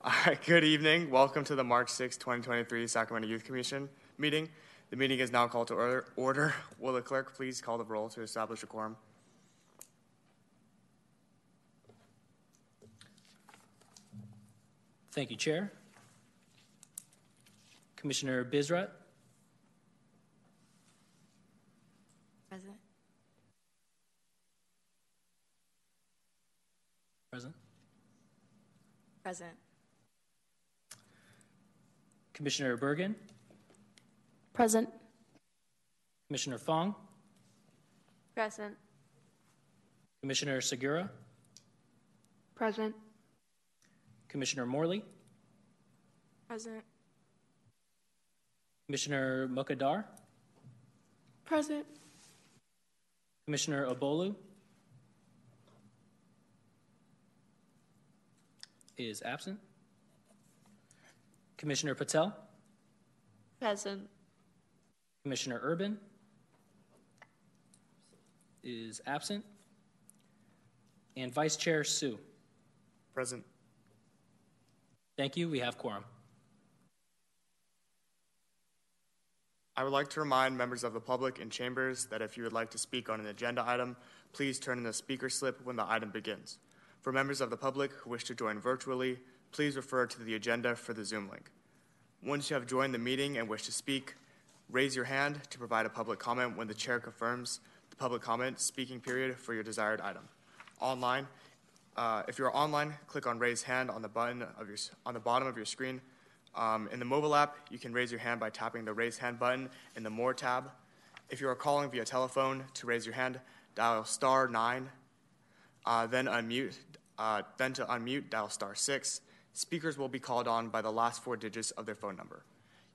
All right, good evening. Welcome to the March 6, 2023 Sacramento Youth Commission meeting. The meeting is now called to order. order. Will the clerk please call the roll to establish a quorum? Thank you, Chair. Commissioner Bizrat, Present. present. Present. Commissioner Bergen, Present. Commissioner Fong, Present. Commissioner Segura, Present. Commissioner Morley, Present. Commissioner Mukadar, Present. Commissioner Obolu is absent. Commissioner Patel, Present. Commissioner Urban is absent. And Vice Chair Sue. Present. Thank you. We have quorum. I would like to remind members of the public in chambers that if you would like to speak on an agenda item, please turn in the speaker slip when the item begins. For members of the public who wish to join virtually, please refer to the agenda for the Zoom link. Once you have joined the meeting and wish to speak, raise your hand to provide a public comment when the chair confirms the public comment speaking period for your desired item. Online, uh, if you're online, click on raise hand on the button of your on the bottom of your screen. Um, in the mobile app, you can raise your hand by tapping the raise hand button in the More tab. If you are calling via telephone, to raise your hand, dial star nine, uh, then unmute. Uh, then to unmute, dial star six. Speakers will be called on by the last four digits of their phone number.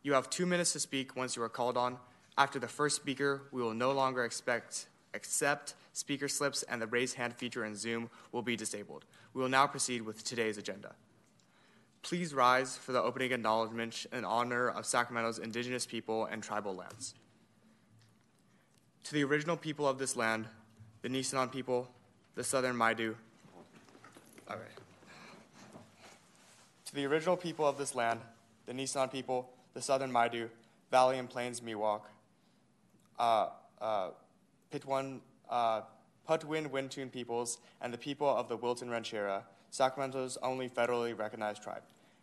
You have two minutes to speak once you are called on. After the first speaker, we will no longer expect accept speaker slips, and the raise hand feature in Zoom will be disabled. We will now proceed with today's agenda. Please rise for the opening acknowledgement in honor of Sacramento's indigenous people and tribal lands. To the original people of this land, the Nisenan people, the Southern Maidu. All right. To the original people of this land, the Nisenan people, the Southern Maidu, Valley and Plains Miwok, uh, uh, uh, Patwin Wintun peoples, and the people of the Wilton Rancheria, Sacramento's only federally recognized tribe.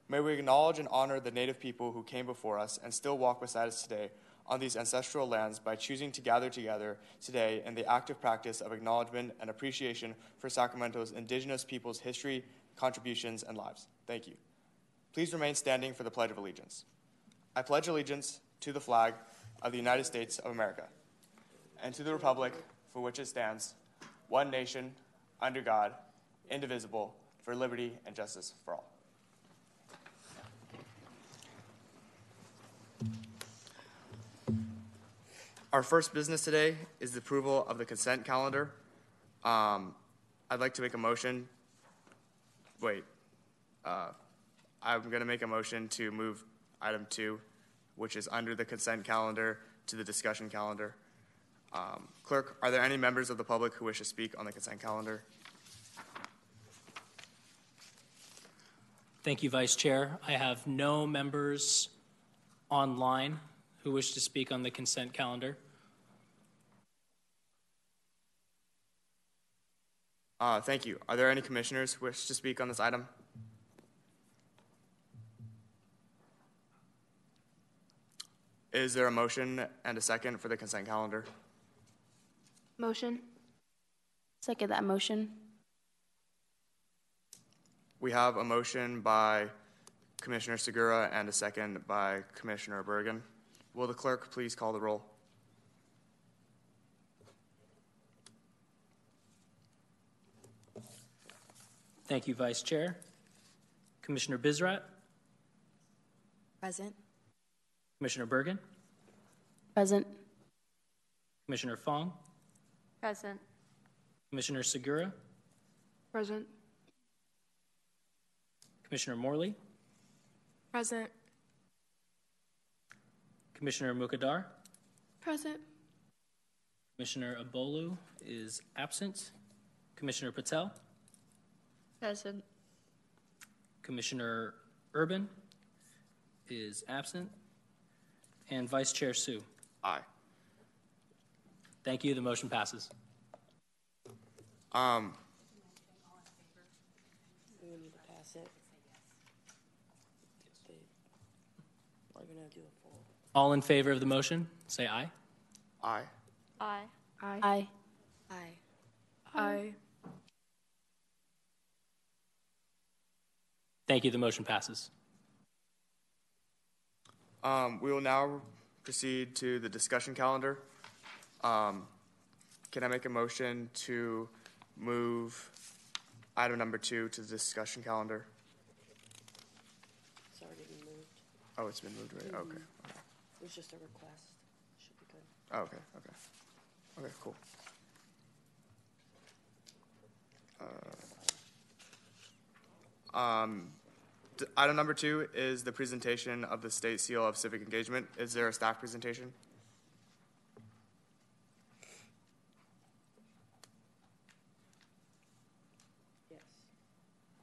May we acknowledge and honor the native people who came before us and still walk beside us today on these ancestral lands by choosing to gather together today in the active practice of acknowledgement and appreciation for Sacramento's indigenous people's history, contributions, and lives. Thank you. Please remain standing for the Pledge of Allegiance. I pledge allegiance to the flag of the United States of America and to the republic for which it stands, one nation, under God, indivisible, for liberty and justice for all. Our first business today is the approval of the consent calendar. Um, I'd like to make a motion. Wait, uh, I'm going to make a motion to move item two, which is under the consent calendar, to the discussion calendar. Um, clerk, are there any members of the public who wish to speak on the consent calendar? Thank you, Vice Chair. I have no members online who wish to speak on the consent calendar. Uh, thank you. Are there any commissioners who wish to speak on this item? Is there a motion and a second for the consent calendar? Motion. Second that motion. We have a motion by Commissioner Segura and a second by Commissioner Bergen. Will the clerk please call the roll? Thank you, Vice Chair. Commissioner Bizrat, Present. Commissioner Bergen, Present. Commissioner Fong, Present. Commissioner Segura, Present. Commissioner Morley, Present. Commissioner Mukadar, Present. Commissioner Abolu is absent. Commissioner Patel, Present. Commissioner Urban is absent. And Vice Chair Sue. Aye. Thank you. The motion passes. Um, We need to pass it. We're gonna do a poll. All in favor of the motion, say aye. aye. Aye. Aye. Aye. Aye. Thank you. The motion passes. Um, we will now proceed to the discussion calendar. Um, can I make a motion to move item number two to the discussion calendar? It's already been moved. Oh, it's been moved, right? Okay. It was just a request. Should be good. Oh, okay, okay. Okay, cool. Uh, Um, item number two is the presentation of the state seal of civic engagement. Is there a staff presentation? Yes.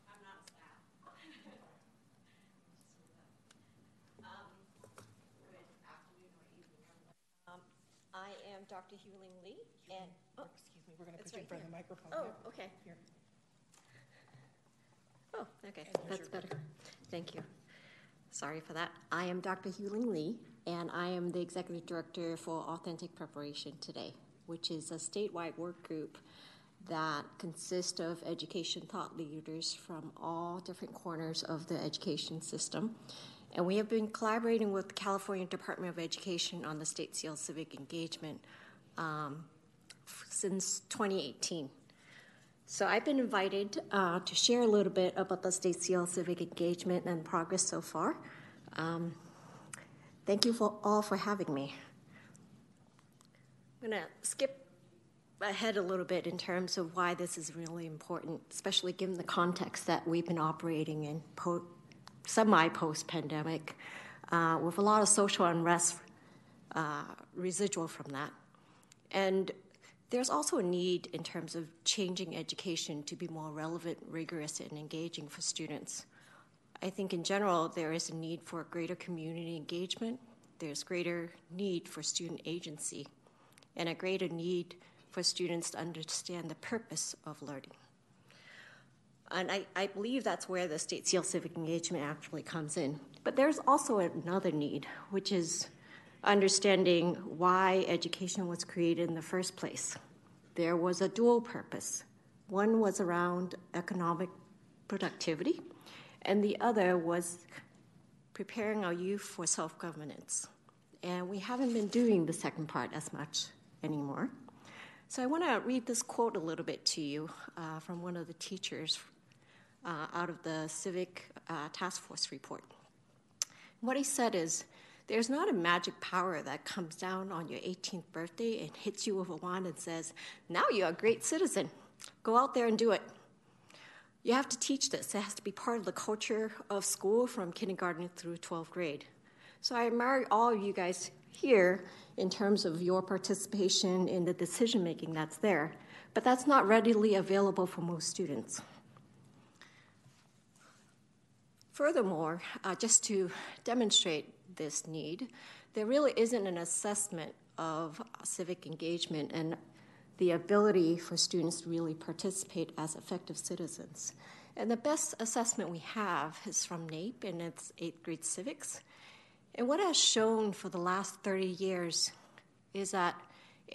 Um, I am Dr. Hewling Lee, and, oh, Excuse me, we're gonna put you in right front of the microphone. oh, Yep. okay. Here. Oh, okay, that's better. Thank you. Sorry for that. I am Dr. Hewling Lee, and I am the Executive Director for Authentic Preparation Today, which is a statewide work group that consists of education thought leaders from all different corners of the education system. And we have been collaborating with the California Department of Education on the State Seal Civic Engagement um, since 2018. So I've been invited uh, to share a little bit about the State Seal civic engagement and progress so far. Um, thank you for all for having me. I'm going to skip ahead a little bit in terms of why this is really important, especially given the context that we've been operating in po- semi post pandemic, uh, with a lot of social unrest uh, residual from that. And there's also a need in terms of changing education to be more relevant, rigorous, and engaging for students. I think in general, there is a need for greater community engagement, there's greater need for student agency, and a greater need for students to understand the purpose of learning. And I, I believe that's where the State Seal Civic Engagement actually comes in. But there's also another need, which is understanding why education was created in the first place. There was a dual purpose. One was around economic productivity, and the other was preparing our youth for self governance. And we haven't been doing the second part as much anymore. So I want to read this quote a little bit to you uh, from one of the teachers uh, out of the Civic uh, Task Force report. What he said is there's not a magic power that comes down on your 18th birthday and hits you with a wand and says, Now you're a great citizen. Go out there and do it. You have to teach this. It has to be part of the culture of school from kindergarten through 12th grade. So I admire all of you guys here in terms of your participation in the decision making that's there, but that's not readily available for most students. Furthermore, uh, just to demonstrate this need, there really isn't an assessment of civic engagement and the ability for students to really participate as effective citizens. And the best assessment we have is from NAEP and its eighth grade civics. And what has shown for the last 30 years is that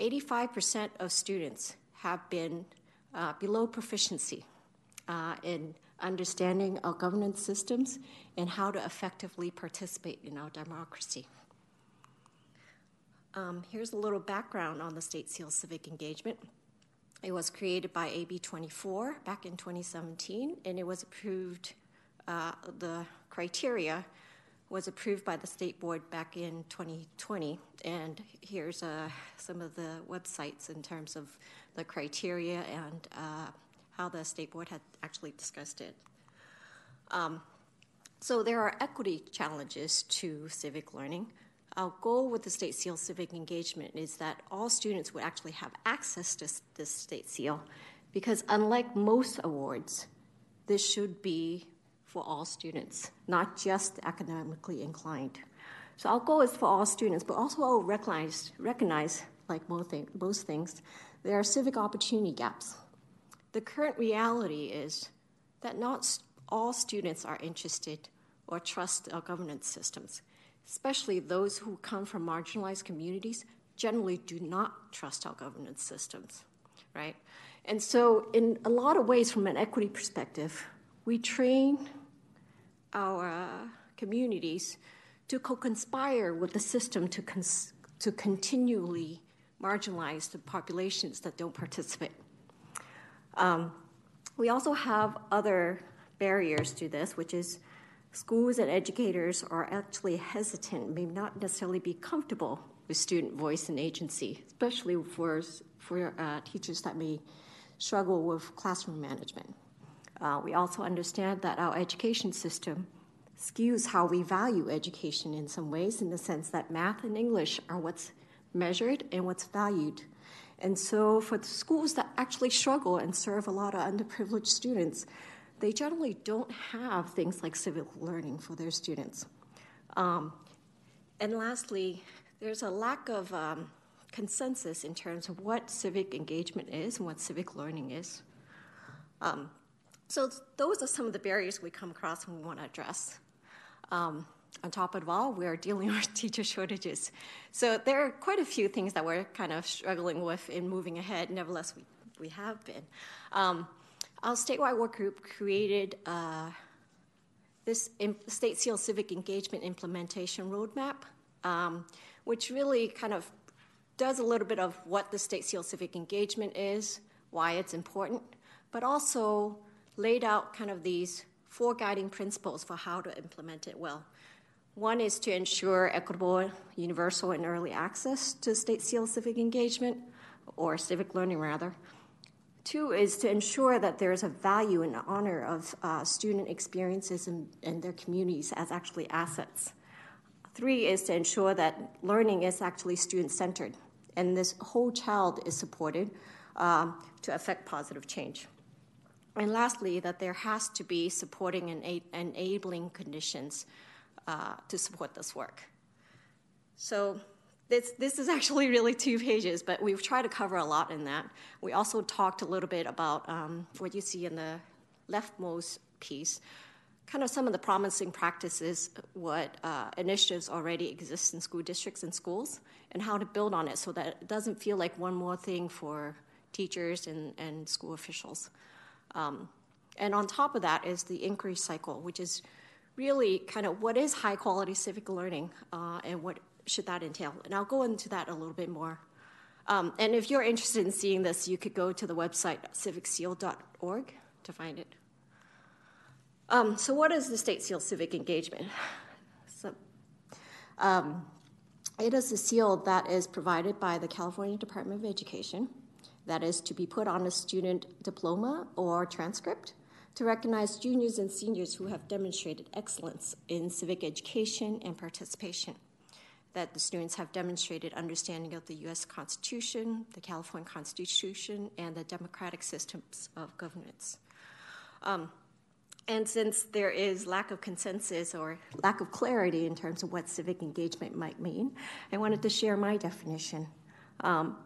85% of students have been uh, below proficiency uh, in understanding our governance systems and how to effectively participate in our democracy. Um, here's a little background on the State Seal Civic Engagement. It was created by AB 24 back in 2017, and it was approved, uh, the criteria was approved by the State Board back in 2020. And here's uh, some of the websites in terms of the criteria and uh, how the State Board had actually discussed it. Um, so there are equity challenges to civic learning. Our goal with the State SEAL civic engagement is that all students would actually have access to this State SEAL because, unlike most awards, this should be for all students, not just academically inclined. So our goal is for all students, but also I'll recognize, recognize like most, most things, there are civic opportunity gaps. The current reality is that not all students are interested or trust our governance systems, especially those who come from marginalized communities generally do not trust our governance systems, right? And so, in a lot of ways, from an equity perspective, we train our uh, communities to co conspire with the system to, cons- to continually marginalize the populations that don't participate. Um, we also have other barriers to this, which is schools and educators are actually hesitant, may not necessarily be comfortable with student voice and agency, especially for, for uh, teachers that may struggle with classroom management. Uh, we also understand that our education system skews how we value education in some ways, in the sense that math and English are what's measured and what's valued. And so, for the schools that actually struggle and serve a lot of underprivileged students, they generally don't have things like civic learning for their students. Um, and lastly, there's a lack of um, consensus in terms of what civic engagement is and what civic learning is. Um, so, those are some of the barriers we come across and we want to address. Um, on top of all, we're dealing with teacher shortages. So there are quite a few things that we're kind of struggling with in moving ahead. Nevertheless, we, we have been. Um, our statewide work group created uh, this state seal civic engagement implementation roadmap, um, which really kind of does a little bit of what the state seal civic engagement is, why it's important, but also laid out kind of these four guiding principles for how to implement it well. One is to ensure equitable, universal, and early access to state seal civic engagement, or civic learning rather. Two is to ensure that there is a value and honor of uh, student experiences in their communities as actually assets. Three is to ensure that learning is actually student centered and this whole child is supported um, to affect positive change. And lastly, that there has to be supporting and enabling conditions uh, to support this work. So this, this is actually really two pages, but we've tried to cover a lot in that. We also talked a little bit about um, what you see in the leftmost piece, kind of some of the promising practices, what uh, initiatives already exist in school districts and schools, and how to build on it so that it doesn't feel like one more thing for teachers and, and school officials. Um, and on top of that is the inquiry cycle, which is really kind of what is high quality civic learning uh, and what should that entail. And I'll go into that a little bit more. Um, and if you're interested in seeing this, you could go to the website civicseal.org to find it. Um, so, what is the State Seal Civic Engagement? So, um, it is a seal that is provided by the California Department of Education that is to be put on a student diploma or transcript to recognize juniors and seniors who have demonstrated excellence in civic education and participation. That the students have demonstrated understanding of the U.S. Constitution, the California Constitution, and the democratic systems of governance. Um, and since there is lack of consensus or lack of clarity in terms of what civic engagement might mean, I wanted to share my definition. Um,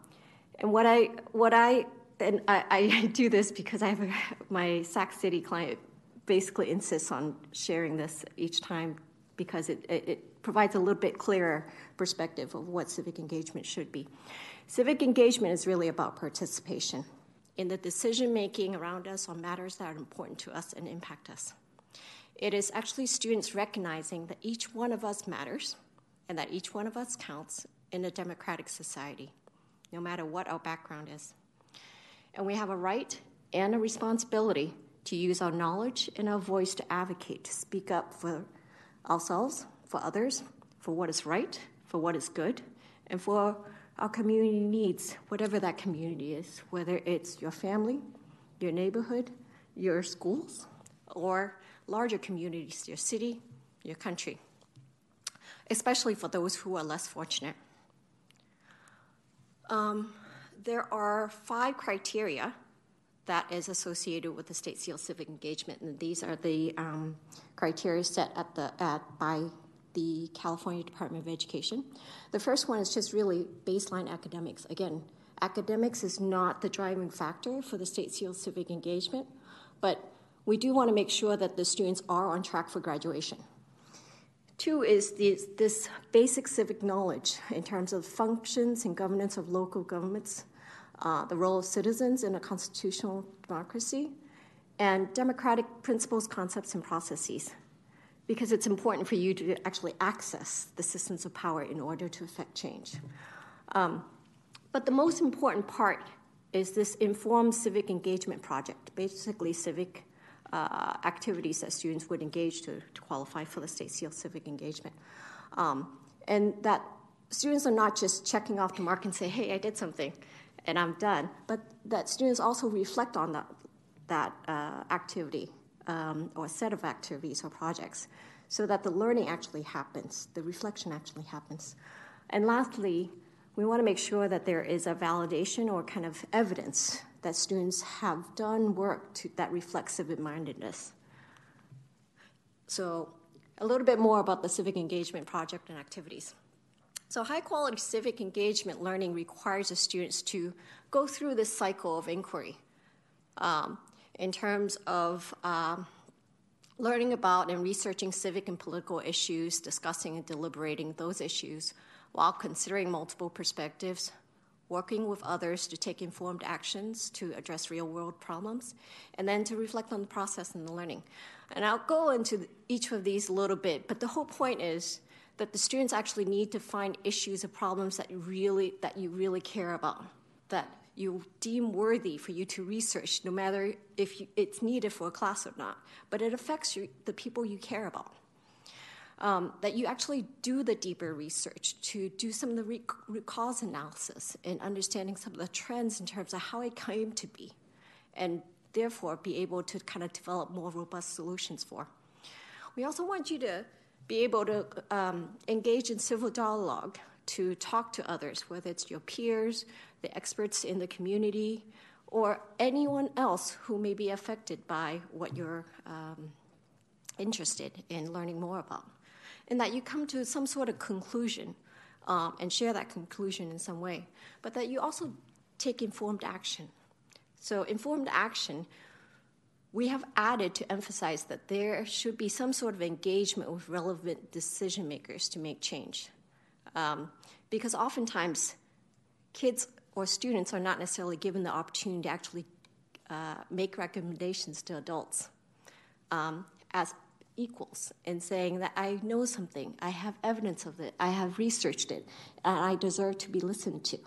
and what I, what I and I, I, do this because I have a, my Sac City client basically insists on sharing this each time because it, it, it, provides a little bit clearer perspective of what civic engagement should be. Civic engagement is really about participation in the decision making around us on matters that are important to us and impact us. It is actually students recognizing that each one of us matters and that each one of us counts in a democratic society, no matter what our background is and we have a right and a responsibility to use our knowledge and our voice to advocate, to speak up for ourselves, for others, for what is right, for what is good, and for our community needs, whatever that community is, whether it's your family, your neighborhood, your schools, or larger communities, your city, your country, especially for those who are less fortunate. Um, there are five criteria that is associated with the state seal civic engagement, and these are the um, criteria set at the at by the California Department of Education. The first one is just really baseline academics. Again, academics is not the driving factor for the state seal civic engagement, but we do want to make sure that the students are on track for graduation. Two is this, this basic civic knowledge in terms of functions and governance of local governments, uh, the role of citizens in a constitutional democracy, and democratic principles, concepts, and processes because it's important for you to actually access the systems of power in order to affect change. Um, but the most important part is this informed civic engagement project, basically civic uh, activities that students would engage to, to qualify for the state seal civic engagement. Um, and that students are not just checking off the mark and say, hey, I did something and I'm done, but that students also reflect on that, that uh, activity um, or set of activities or projects so that the learning actually happens, the reflection actually happens. And lastly, we want to make sure that there is a validation or kind of evidence that students have done work to, that reflects civic mindedness. So, a little bit more about the civic engagement project and activities. So, high quality civic engagement learning requires the students to go through this cycle of inquiry um, in terms of um, learning about and researching civic and political issues, discussing and deliberating those issues while considering multiple perspectives, working with others to take informed actions to address real world problems, and then to reflect on the process and the learning. And I'll go into each of these a little bit, but the whole point is that the students actually need to find issues or problems that you really that you really care about, that you deem worthy for you to research, no matter if you, it's needed for a class or not. But it affects you, the people you care about. Um, that you actually do the deeper research to do some of the root, root cause analysis and understanding some of the trends in terms of how it came to be, and therefore be able to kind of develop more robust solutions for. We also want you to be able to um, engage in civil dialogue to talk to others, whether it's your peers, the experts in the community, or anyone else who may be affected by what you're um, interested in learning more about. And that you come to some sort of conclusion um, and share that conclusion in some way, but that you also take informed action. So, informed action, we have added to emphasize that there should be some sort of engagement with relevant decision makers to make change. Um, because oftentimes, kids or students are not necessarily given the opportunity to actually uh, make recommendations to adults um, as equals and saying that I know something, I have evidence of it, I have researched it, and I deserve to be listened to.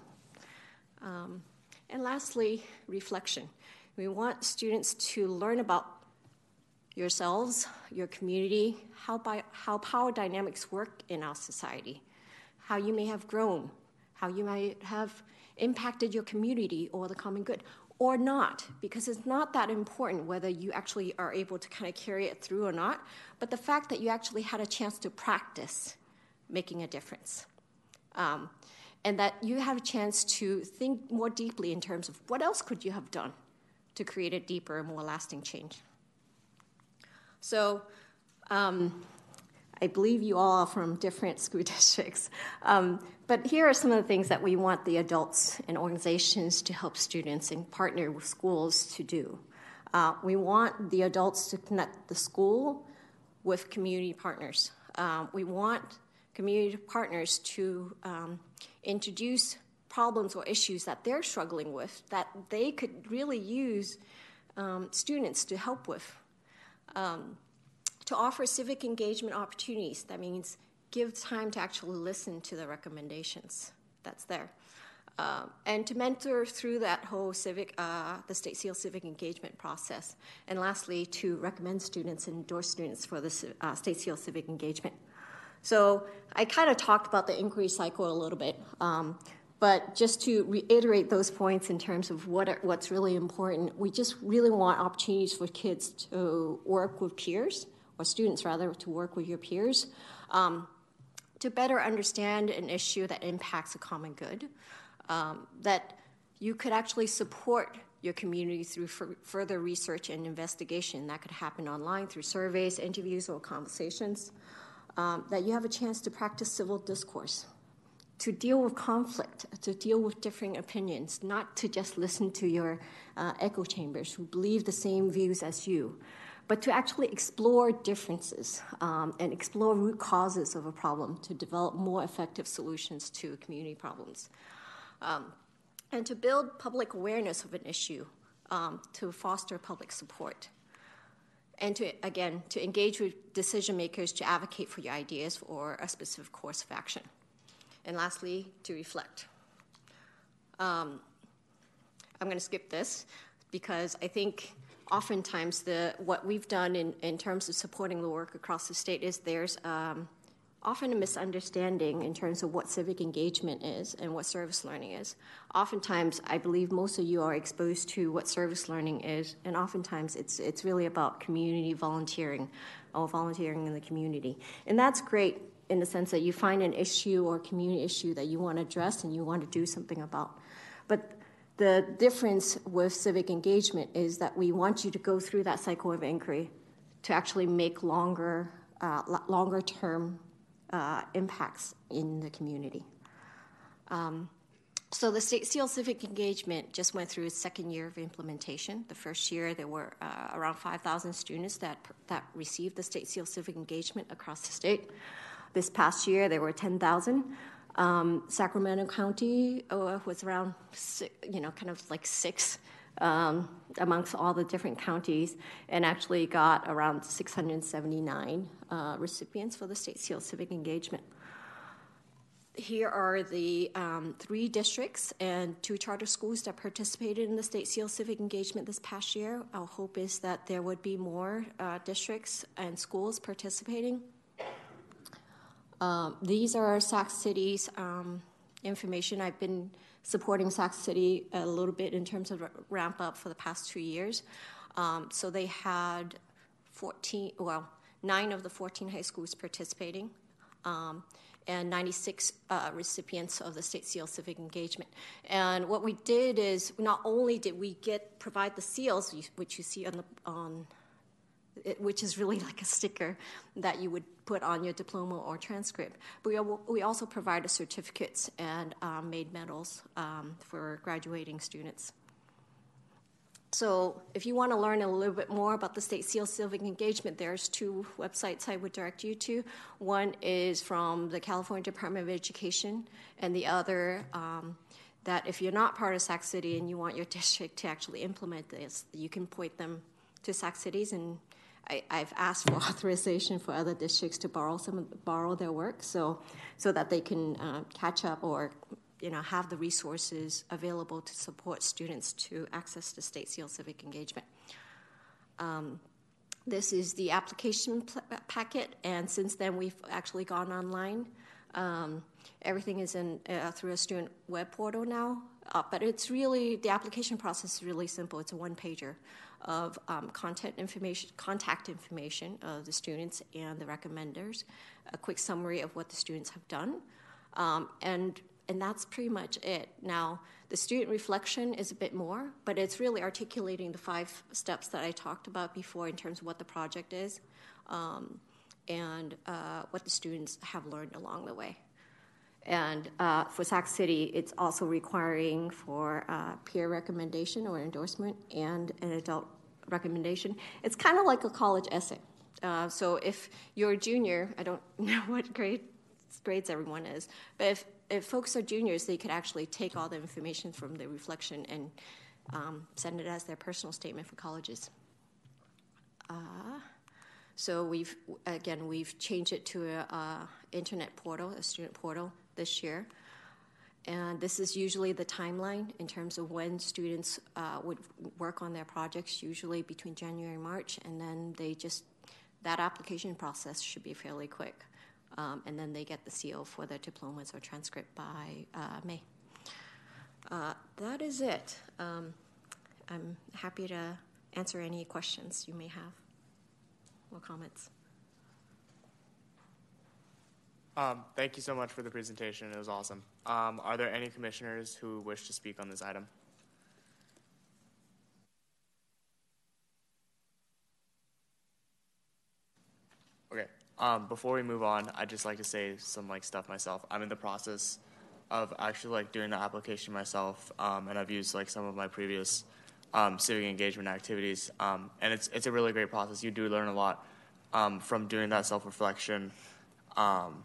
Um, and lastly, reflection. We want students to learn about yourselves, your community, how, by, how power dynamics work in our society, how you may have grown, how you might have impacted your community or the common good or not, because it's not that important whether you actually are able to kind of carry it through or not, but the fact that you actually had a chance to practice making a difference. Um, and that you have a chance to think more deeply in terms of what else could you have done to create a deeper and more lasting change. So, um, I believe you all are from different school districts. Um, but here are some of the things that we want the adults and organizations to help students and partner with schools to do. Uh, we want the adults to connect the school with community partners. Um, we want community partners to um, introduce problems or issues that they're struggling with that they could really use um, students to help with. To offer civic engagement opportunities, that means give time to actually listen to the recommendations that's there. Uh, and to mentor through that whole civic, uh, the state seal civic engagement process. And lastly, to recommend students and endorse students for the uh, state seal civic engagement. So I kind of talked about the inquiry cycle a little bit, um, but just to reiterate those points in terms of what are, what's really important, we just really want opportunities for kids to work with peers, or students rather, to work with your peers. Um, to better understand an issue that impacts a common good, um, that you could actually support your community through fur- further research and investigation. That could happen online through surveys, interviews, or conversations. Um, that you have a chance to practice civil discourse, to deal with conflict, to deal with differing opinions, not to just listen to your uh, echo chambers who believe the same views as you, but to actually explore differences um, and explore root causes of a problem to develop more effective solutions to community problems. Um, and to build public awareness of an issue um, to foster public support. And to, again, to engage with decision makers to advocate for your ideas or a specific course of action. And lastly, to reflect. Um, I'm going to skip this because I think oftentimes the what we've done in, in terms of supporting the work across the state is there's um, often a misunderstanding in terms of what civic engagement is and what service learning is. Oftentimes, I believe most of you are exposed to what service learning is, and oftentimes it's it's really about community volunteering or volunteering in the community, and that's great in the sense that you find an issue or community issue that you want to address and you want to do something about, but the difference with civic engagement is that we want you to go through that cycle of inquiry to actually make longer, uh, longer term uh, impacts in the community. Um, so the State Seal Civic Engagement just went through its second year of implementation. The first year, there were uh, around 5,000 students that, that received the State Seal Civic Engagement across the state. This past year, there were 10,000. Um, Sacramento County uh, was around, you know, kind of like six um, amongst all the different counties, and actually got around 679 uh, recipients for the State Seal Civic Engagement. Here are the um, three districts and two charter schools that participated in the State Seal Civic Engagement this past year. Our hope is that there would be more uh, districts and schools participating. Um, these are Sac City's um, information. I've been supporting Sac City a little bit in terms of ramp up for the past two years. Um, so they had 14, well, nine of the 14 high schools participating. Um, and 96 uh, recipients of the State Seal Civic Engagement. And what we did is not only did we get provide the seals, which you see on the on it, which is really like a sticker that you would put on your diploma or transcript. But we, we also provide certificates and um, made medals um, for graduating students. So, if you want to learn a little bit more about the State SEAL Civic Engagement, there's two websites I would direct you to. One is from the California Department of Education, and the other um, that if you're not part of Sac City and you want your district to actually implement this, you can point them to Sac Cities and I, have asked for authorization for other districts to borrow some borrow their work, so so that they can uh, catch up or you know have the resources available to support students to access the state seal civic engagement. Um, this is the application pl- packet, and since then we've actually gone online. Um, everything is in uh, through a student web portal now, uh, but it's really the application process is really simple. It's a one pager of um, content information, contact information of the students and the recommenders, a quick summary of what the students have done, um, and and that's pretty much it. Now, the student reflection is a bit more, but it's really articulating the five steps that I talked about before in terms of what the project is um, and uh, what the students have learned along the way. And uh, for Sac City, it's also requiring for uh, peer recommendation or endorsement and an adult recommendation. It's kind of like a college essay. Uh, so if you're a junior, I don't know what grade grades everyone is, but if, if folks are juniors, they could actually take all the information from the reflection and um, send it as their personal statement for colleges. Uh, so we've again we've changed it to a, a internet portal, a student portal this year. And this is usually the timeline in terms of when students uh, would work on their projects, usually between January and March, and then they just, that application process should be fairly quick. Um, and then they get the seal for their diplomas or transcript by uh, May. Uh, that is it. Um, I'm happy to answer any questions you may have or comments. Um, thank you so much for the presentation. It was awesome. Um, are there any commissioners who wish to speak on this item? Okay. Um, before we move on, I'd just like to say some like stuff myself. I'm in the process of actually like doing the application myself, um, and I've used like some of my previous um, civic engagement activities, um, and it's it's a really great process. You do learn a lot from doing that self reflection. Um,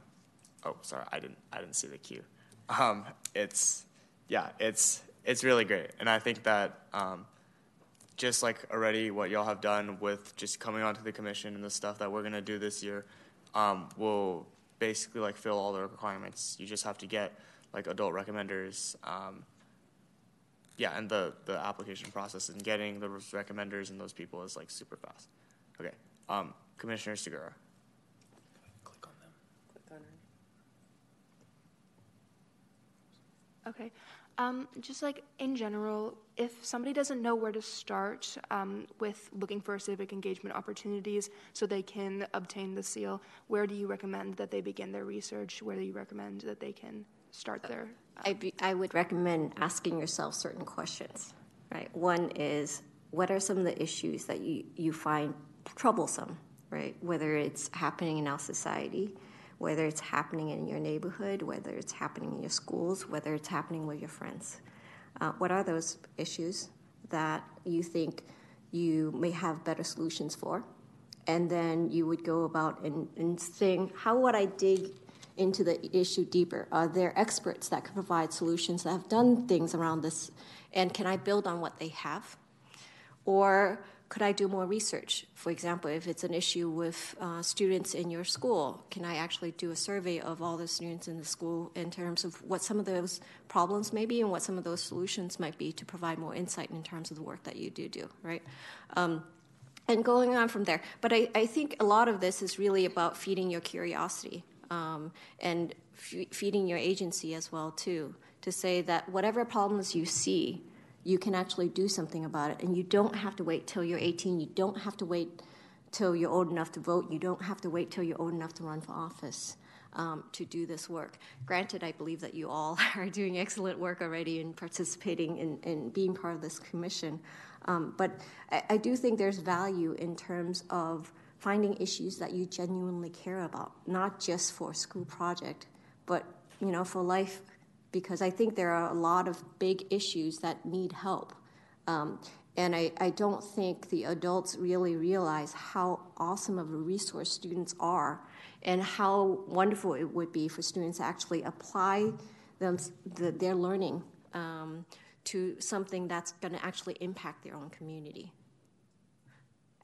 oh, sorry, I didn't I didn't see the cue. Um, it's yeah, it's it's really great, and I think that um, just like already what y'all have done with just coming onto the commission and the stuff that we're gonna do this year, um, will basically like fill all the requirements. You just have to get like adult recommenders. Um, yeah, and the the application process and getting the recommenders and those people is like super fast. Okay, um, Commissioner Segura. Click on them. Click on her. Okay. Um, just like in general, if somebody doesn't know where to start um, with looking for civic engagement opportunities so they can obtain the seal, where do you recommend that they begin their research? Where do you recommend that they can start their? I, be, I would recommend asking yourself certain questions, right? One is, what are some of the issues that you, you find troublesome, right? Whether it's happening in our society, whether it's happening in your neighborhood, whether it's happening in your schools, whether it's happening with your friends. Uh, what are those issues that you think you may have better solutions for? And then you would go about and, and saying, how would I dig into the issue deeper? Are there experts that can provide solutions that have done things around this? And can I build on what they have? Or could I do more research? For example, if it's an issue with uh, students in your school, can I actually do a survey of all the students in the school in terms of what some of those problems may be and what some of those solutions might be to provide more insight in terms of the work that you do do, right? Um, and going on from there. But I, I, think a lot of this is really about feeding your curiosity um, and f- feeding your agency as well too. To say that whatever problems you see, you can actually do something about it. And you don't have to wait till you're 18. You don't have to wait till you're old enough to vote. You don't have to wait till you're old enough to run for office um, to do this work. Granted, I believe that you all are doing excellent work already in participating in, in being part of this commission. Um, but I, I do think there's value in terms of finding issues that you genuinely care about, not just for a school project, but you know, for life because I think there are a lot of big issues that need help. Um, and I, I, don't think the adults really realize how awesome of a resource students are and how wonderful it would be for students to actually apply them, the, their learning um, to something that's going to actually impact their own community.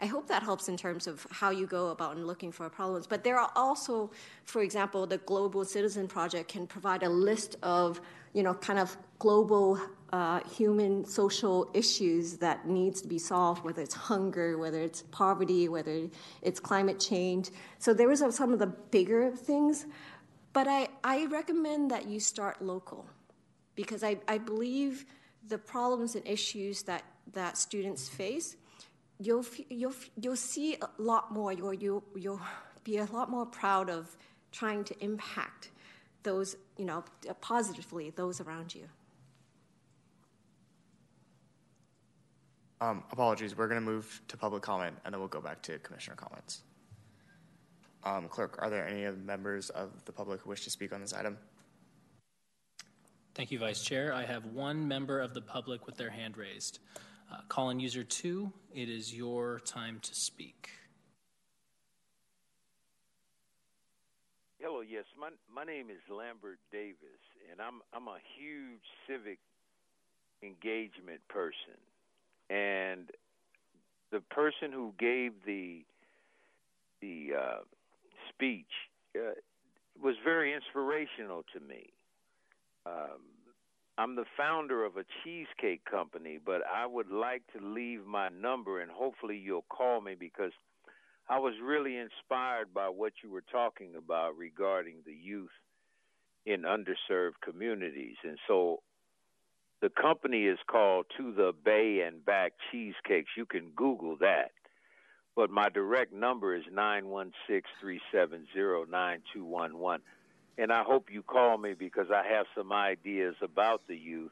I hope that helps in terms of how you go about and looking for problems. But there are also, for example, the Global Citizen Project can provide a list of, you know, kind of global uh, human social issues that needs to be solved, whether it's hunger, whether it's poverty, whether it's climate change. So there is some of the bigger things. But I, I recommend that you start local because I, I believe the problems and issues that, that students face you'll, you'll, you'll see a lot more, you'll, you'll, you'll be a lot more proud of trying to impact those, you know, positively, those around you. Um, apologies, we're going to move to public comment and then we'll go back to commissioner comments. Um, clerk, are there any members of the public who wish to speak on this item? Thank you, Vice Chair. I have one member of the public with their hand raised. Uh, call in user two, it is your time to speak. Hello, yes, my my name is Lambert Davis, and I'm I'm a huge civic engagement person, and the person who gave the the uh, speech uh, was very inspirational to me. Um, I'm the founder of a cheesecake company, but I would like to leave my number and hopefully you'll call me because I was really inspired by what you were talking about regarding the youth in underserved communities. And so the company is called To the Bay and Back Cheesecakes. You can Google that. But my direct number is 916 370 9211 and I hope you call me because I have some ideas about the youth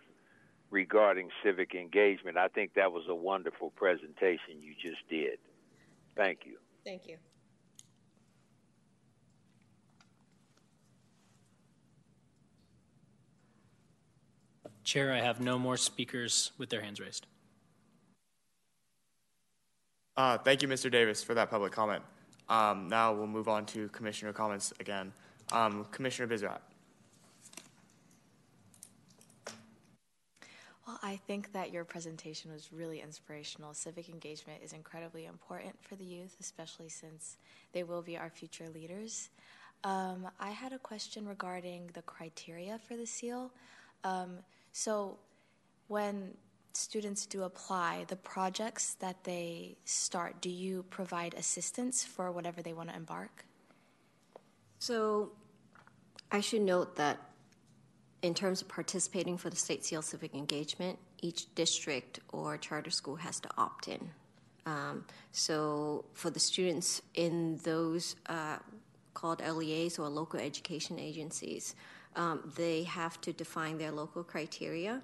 regarding civic engagement. I think that was a wonderful presentation you just did. Thank you. Thank you. Chair, I have no more speakers with their hands raised. Uh, thank you, Mr. Davis, for that public comment. Um, now we'll move on to commissioner comments again. Um, Commissioner Bizrat. Well, I think that your presentation was really inspirational. Civic engagement is incredibly important for the youth, especially since they will be our future leaders. Um, I had a question regarding the criteria for the seal. Um, so, when students do apply, the projects that they start, do you provide assistance for whatever they want to embark? So I should note that in terms of participating for the State Seal Civic Engagement, each district or charter school has to opt in. Um, so for the students in those uh, called LEAs or local education agencies, um, they have to define their local criteria.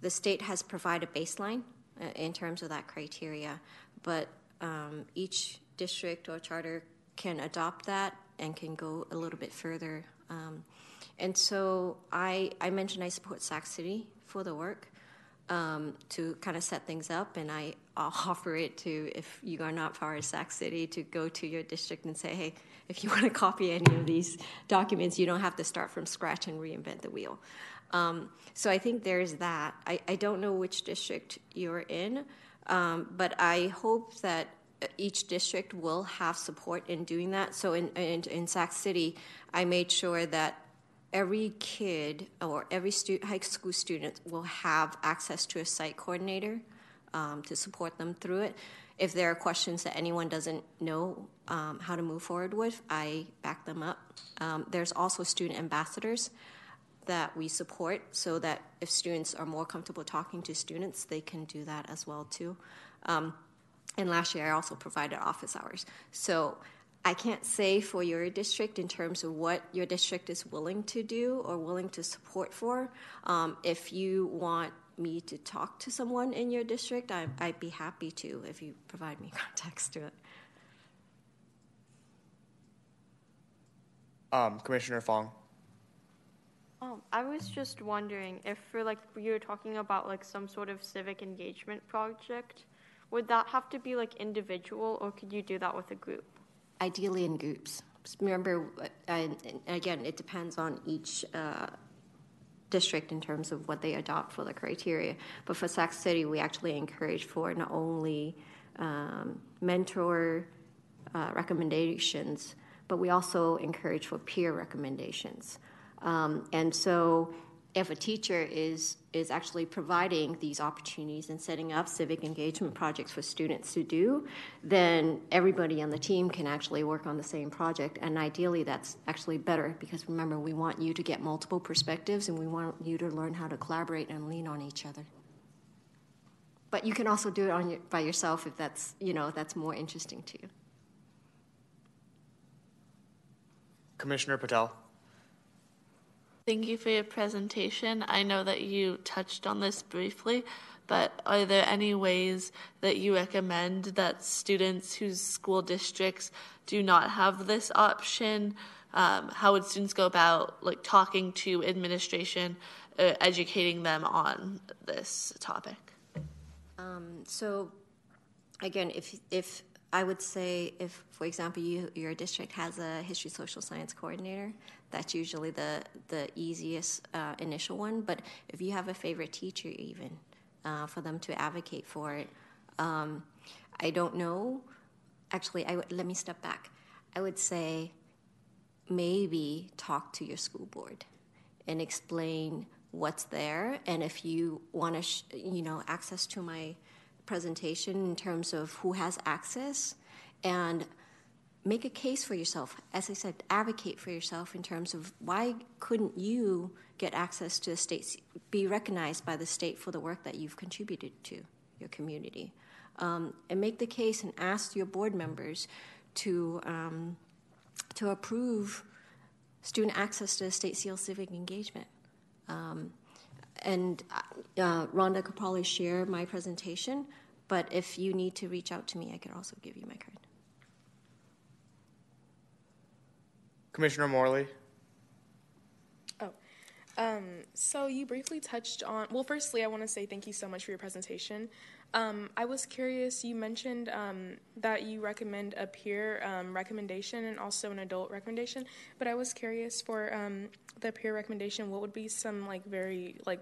The state has provided a baseline uh, in terms of that criteria, but um, each district or charter can adopt that and can go a little bit further. Um, and so I, I mentioned I support Sac City for the work um, to kind of set things up, and I, offer it to, if you are not part of Sac City, to go to your district and say, hey, if you want to copy any of these documents, you don't have to start from scratch and reinvent the wheel. Um, so I think there's that. I, I don't know which district you're in, um, but I hope that each district will have support in doing that. So in, in, in Sac City, I made sure that every kid or every stu- high school student will have access to a site coordinator um, to support them through it. If there are questions that anyone doesn't know um, how to move forward with, I back them up. Um, there's also student ambassadors that we support so that if students are more comfortable talking to students, they can do that as well too. Um, and last year, I also provided office hours. So I can't say for your district in terms of what your district is willing to do or willing to support for. Um, if you want me to talk to someone in your district, I, would be happy to if you provide me context to it. Um, Commissioner Fong. Um, I was just wondering if, for like, you were talking about like some sort of civic engagement project, would that have to be like individual, or could you do that with a group? Ideally, in groups. Remember, uh, again, it depends on each uh, district in terms of what they adopt for the criteria. But for Sac City, we actually encourage for not only um, mentor uh, recommendations, but we also encourage for peer recommendations. Um, and so if a teacher is is actually providing these opportunities and setting up civic engagement projects for students to do, then everybody on the team can actually work on the same project. And ideally, that's actually better because remember, we want you to get multiple perspectives and we want you to learn how to collaborate and lean on each other. But you can also do it on your, by yourself if that's you know that's more interesting to you. Commissioner Patel. Thank you for your presentation. I know that you touched on this briefly, but are there any ways that you recommend that students whose school districts do not have this option, um, how would students go about like talking to administration, uh, educating them on this topic? Um, so, again, if if I would say if, for example, you, your district has a history social science coordinator, that's usually the the easiest uh, initial one. But if you have a favorite teacher, even uh, for them to advocate for it, um, I don't know. Actually, I w- let me step back. I would say maybe talk to your school board and explain what's there, and if you want to, sh- you know, access to my presentation in terms of who has access and make a case for yourself. As I said, advocate for yourself in terms of why couldn't you get access to the state, be recognized by the state for the work that you've contributed to your community. Um, and make the case and ask your board members to, um, to approve student access to state seal civic engagement. Um, and uh, Rhonda could probably share my presentation, but if you need to reach out to me, I could also give you my card. Commissioner Morley. Oh, Um, so you briefly touched on. Well, firstly, I want to say thank you so much for your presentation. Um, I was curious. You mentioned um, that you recommend a peer um, recommendation and also an adult recommendation. But I was curious for um, the peer recommendation. What would be some like very like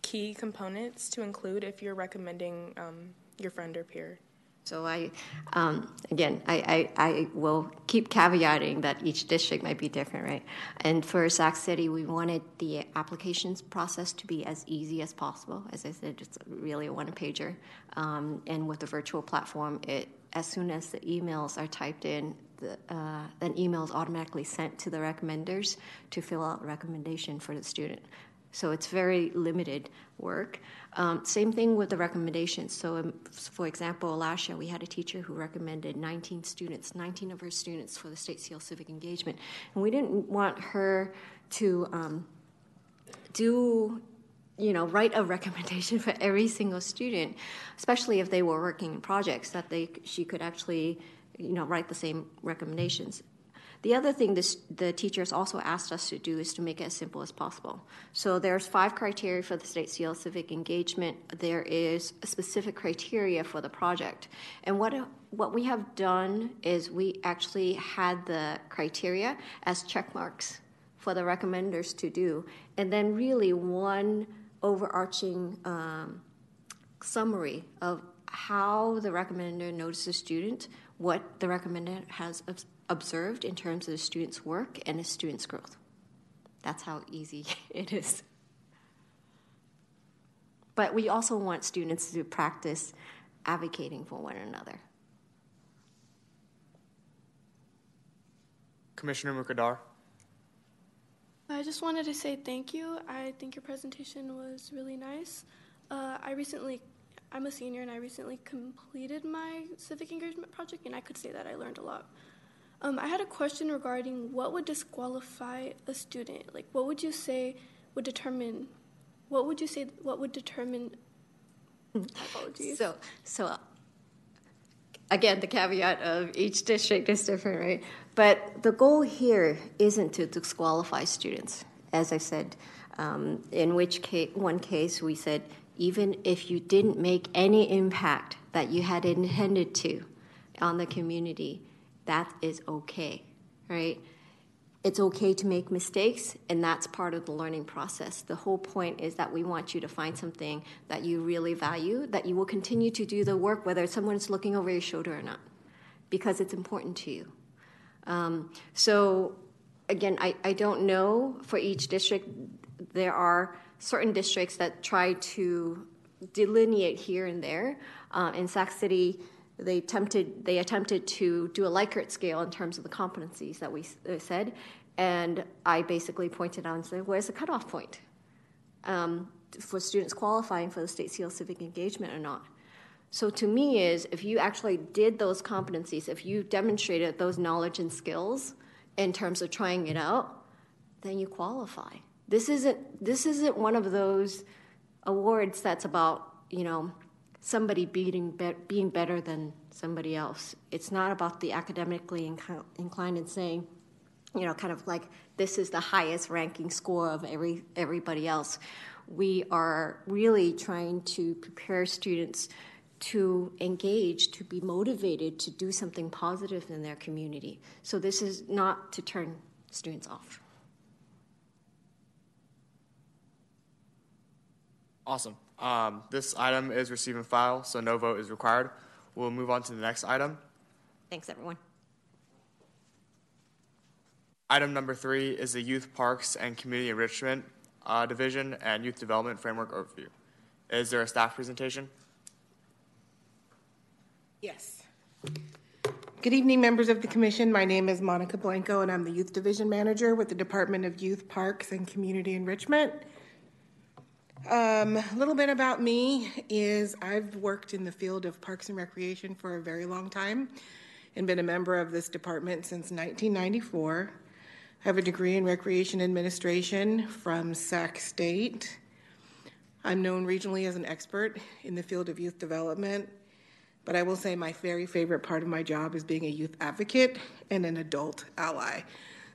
key components to include if you're recommending um, your friend or peer? So I, um, again, I, I, I, will keep caveating that each district might be different, right? And for Sac City, we wanted the applications process to be as easy as possible. As I said, it's really a one pager. Um, and with the virtual platform, it as soon as the emails are typed in, the, uh, an automatically sent to the recommenders to fill out recommendation for the student. So it's very limited work. Um, same thing with the recommendations. So, um, for example, year we had a teacher who recommended 19 students, 19 of her students for the state seal civic engagement. And we didn't want her to um, do you know write a recommendation for every single student especially if they were working in projects that they she could actually you know write the same recommendations the other thing this, the teachers also asked us to do is to make it as simple as possible. So there's five criteria for the state seal civic engagement. There is a specific criteria for the project. And what what we have done is we actually had the criteria as check marks for the recommenders to do, and then really one overarching um, summary of how the recommender notices student, what the recommender has observed in terms of the student's work and the student's growth. That's how easy it is. But we also want students to practice advocating for one another. Commissioner Mukadar. I just wanted to say thank you. I think your presentation was really nice. Uh, I recently, I'm a senior and I recently completed my civic engagement project, and I could say that I learned a lot. Um, I had a question regarding what would disqualify a student. Like, what would you say would determine? What would you say? What would determine? Apologies. So, so again, the caveat of each district is different, right? But the goal here isn't to disqualify students, as I said. Um, in which case, one case we said, even if you didn't make any impact that you had intended to on the community, that is okay, right? It's okay to make mistakes, and that's part of the learning process. The whole point is that we want you to find something that you really value, that you will continue to do the work, whether someone's looking over your shoulder or not, because it's important to you. Um, so, again, I, I don't know for each district, there are certain districts that try to delineate here and there. Uh, in Sac City, they attempted they attempted to do a Likert scale in terms of the competencies that we said, and I basically pointed out and said, "Where's the cutoff point um, for students qualifying for the state seal civic engagement or not?" So to me, is if you actually did those competencies, if you demonstrated those knowledge and skills in terms of trying it out, then you qualify. This isn't this isn't one of those awards that's about you know somebody beating be- being better than somebody else. It's not about the academically inclined and saying, you know, kind of like this is the highest ranking score of every everybody else. We are really trying to prepare students to engage, to be motivated to do something positive in their community. So this is not to turn students off. Awesome. Um, this item is receive and file, so no vote is required. We'll move on to the next item. Thanks, everyone. Item number three is the Youth Parks and Community Enrichment uh, Division and Youth Development Framework Overview. Is there a staff presentation? Yes. Good evening, members of the Commission. My name is Monica Blanco, and I'm the Youth Division Manager with the Department of Youth Parks and Community Enrichment. Um, a little bit about me is I've worked in the field of parks and recreation for a very long time and been a member of this department since 1994. I have a degree in recreation administration from Sac State. I'm known regionally as an expert in the field of youth development, but I will say my very favorite part of my job is being a youth advocate and an adult ally.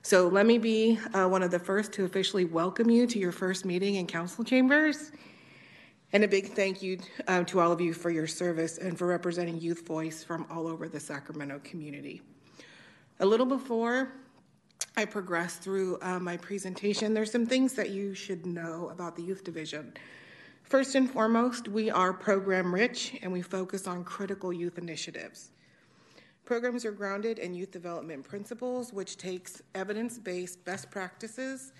So let me be uh, one of the first to officially welcome you to your first meeting in council chambers. And a big thank you uh, to all of you for your service and for representing Youth Voice from all over the Sacramento community. A little before I progress through uh, my presentation, there's some things that you should know about the Youth Division. First and foremost, we are program rich and we focus on critical youth initiatives. Programs are grounded in youth development principles, which takes evidence based best practices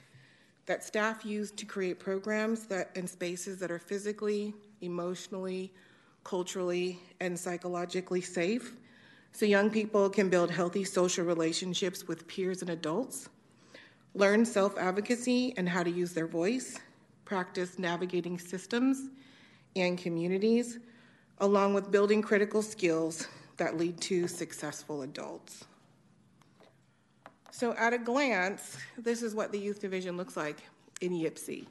that staff use to create programs that in spaces that are physically, emotionally, culturally, and psychologically safe. So young people can build healthy social relationships with peers and adults, learn self advocacy and how to use their voice, practice navigating systems and communities, along with building critical skills that lead to successful adults. So, at a glance, this is what the youth division looks like in YPCE,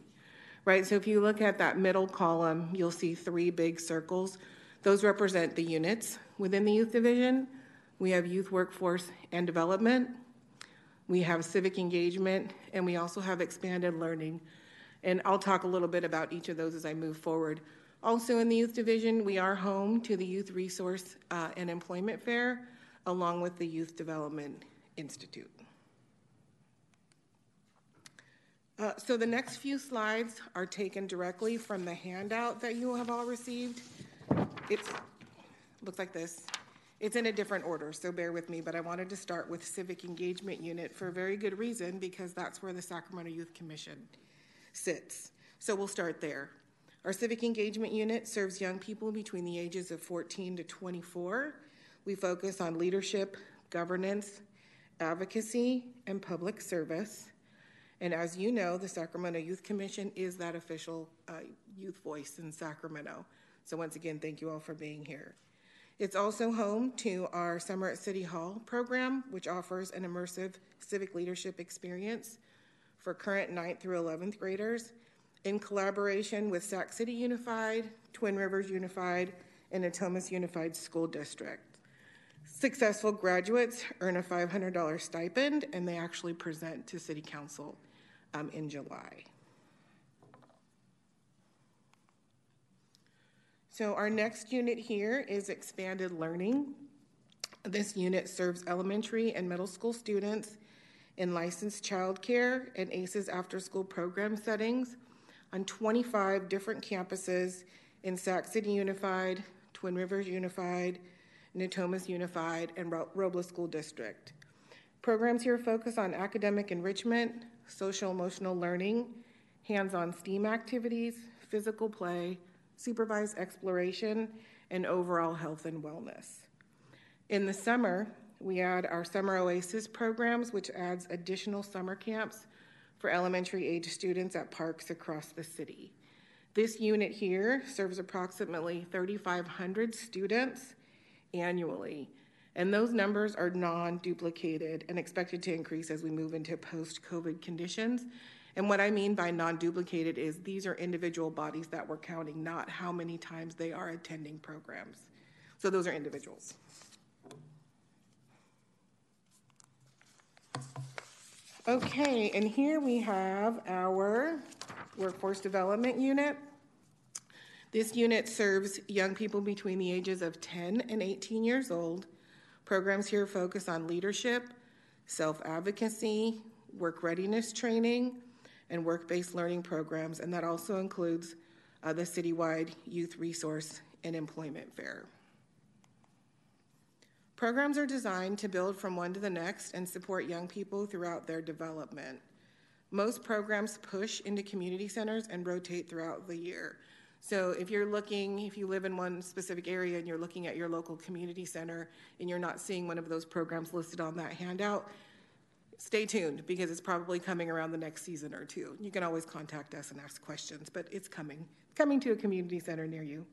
right? So, if you look at that middle column, you'll see three big circles. Those represent the units within the youth division. We have youth workforce and development, we have civic engagement, and we also have expanded learning. And I'll talk a little bit about each of those as I move forward. Also, in the Youth Division, we are home to the Youth Resource uh, and Employment Fair, along with the Youth Development Institute. Uh, so, the next few slides are taken directly from the handout that you have all received. It looks like this. It's in a different order, so bear with me, but I wanted to start with Civic Engagement Unit for a very good reason because that's where the Sacramento Youth Commission sits. So, we'll start there. Our Civic Engagement Unit serves young people between the ages of 14 to 24. We focus on leadership, governance, advocacy, and public service. And as you know, the Sacramento Youth Commission is that official uh, youth voice in Sacramento. So, once again, thank you all for being here. It's also home to our Summer at City Hall program, which offers an immersive civic leadership experience for current 9th through 11th graders in collaboration with Sac City Unified, Twin Rivers Unified, and Natomas Unified School District. Successful graduates earn a $500 stipend and they actually present to City Council um, in July. So, our next unit here is expanded learning. This unit serves elementary and middle school students in licensed childcare and ACES after school program settings on 25 different campuses in Sac City Unified, Twin Rivers Unified, Natomas Unified, and Robla School District. Programs here focus on academic enrichment, social emotional learning, hands on STEAM activities, physical play, supervised exploration, and overall health and wellness. In the summer, we add our Summer Oasis programs, which adds additional summer camps for elementary age students at parks across the city. This unit here serves approximately 3,500 students annually, and those numbers are non duplicated and expected to increase as we move into post COVID conditions. And what I mean by non duplicated is these are individual bodies that we're counting, not how many times they are attending programs. So those are individuals. Okay, and here we have our workforce development unit. This unit serves young people between the ages of 10 and 18 years old. Programs here focus on leadership, self advocacy, work readiness training, and work based learning programs, and that also includes uh, the citywide youth resource and employment fair. Programs are designed to build from one to the next and support young people throughout their development. Most programs push into community centers and rotate throughout the year. So if you're looking, if you live in one specific area and you're looking at your local community center and you're not seeing one of those programs listed on that handout, stay tuned because it's probably coming around the next season or two. You can always contact us and ask questions, but it's coming, coming to a community center near you.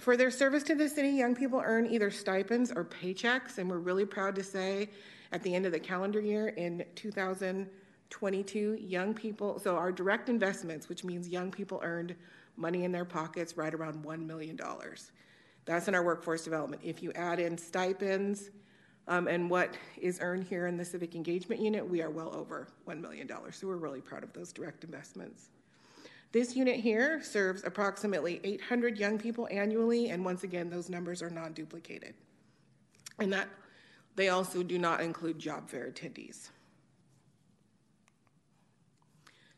For their service to the city, young people earn either stipends or paychecks, and we're really proud to say at the end of the calendar year in 2022, young people, so our direct investments, which means young people earned money in their pockets right around $1 million. That's in our workforce development. If you add in stipends, Um, and what is earned here in the Civic Engagement Unit, we are well over $1 million. So we're really proud of those direct investments. This unit here serves approximately 800 young people annually, and once again, those numbers are non duplicated. And that they also do not include job fair attendees.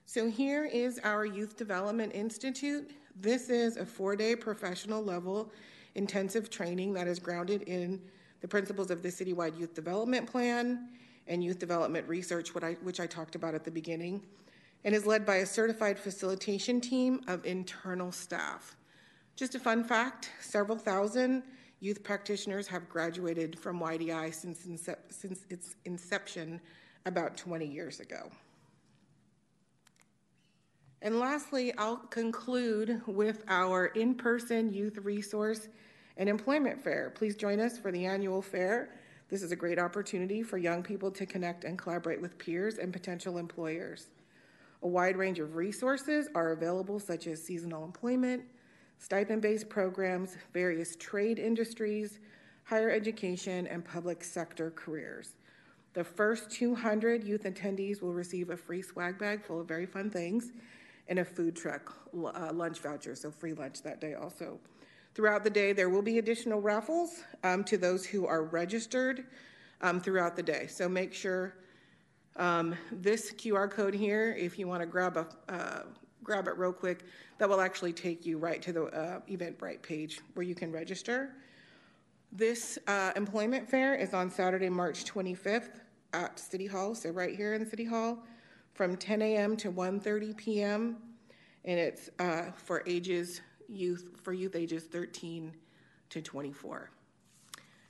So here is our Youth Development Institute. This is a four day professional level intensive training that is grounded in the principles of the citywide youth development plan and youth development research, I, which I talked about at the beginning, and is led by a certified facilitation team of internal staff. Just a fun fact several thousand youth practitioners have graduated from YDI since, incep- since its inception about 20 years ago. And lastly, I'll conclude with our in person youth resource and employment fair. Please join us for the annual fair. This is a great opportunity for young people to connect and collaborate with peers and potential employers. A wide range of resources are available, such as seasonal employment, stipend based programs, various trade industries, higher education, and public sector careers. The first 200 youth attendees will receive a free swag bag full of very fun things and a food truck uh, lunch voucher, so free lunch that day also. Throughout the day, there will be additional raffles um, to those who are registered um, throughout the day. So make sure um, this QR code here, if you want to grab a uh, grab it real quick, that will actually take you right to the uh, Eventbrite page where you can register. This uh, employment fair is on Saturday, March 25th at City Hall, so right here in City Hall, from 10 a.m. to 1:30 p.m. And it's uh, for ages youth for youth ages 13 to 24.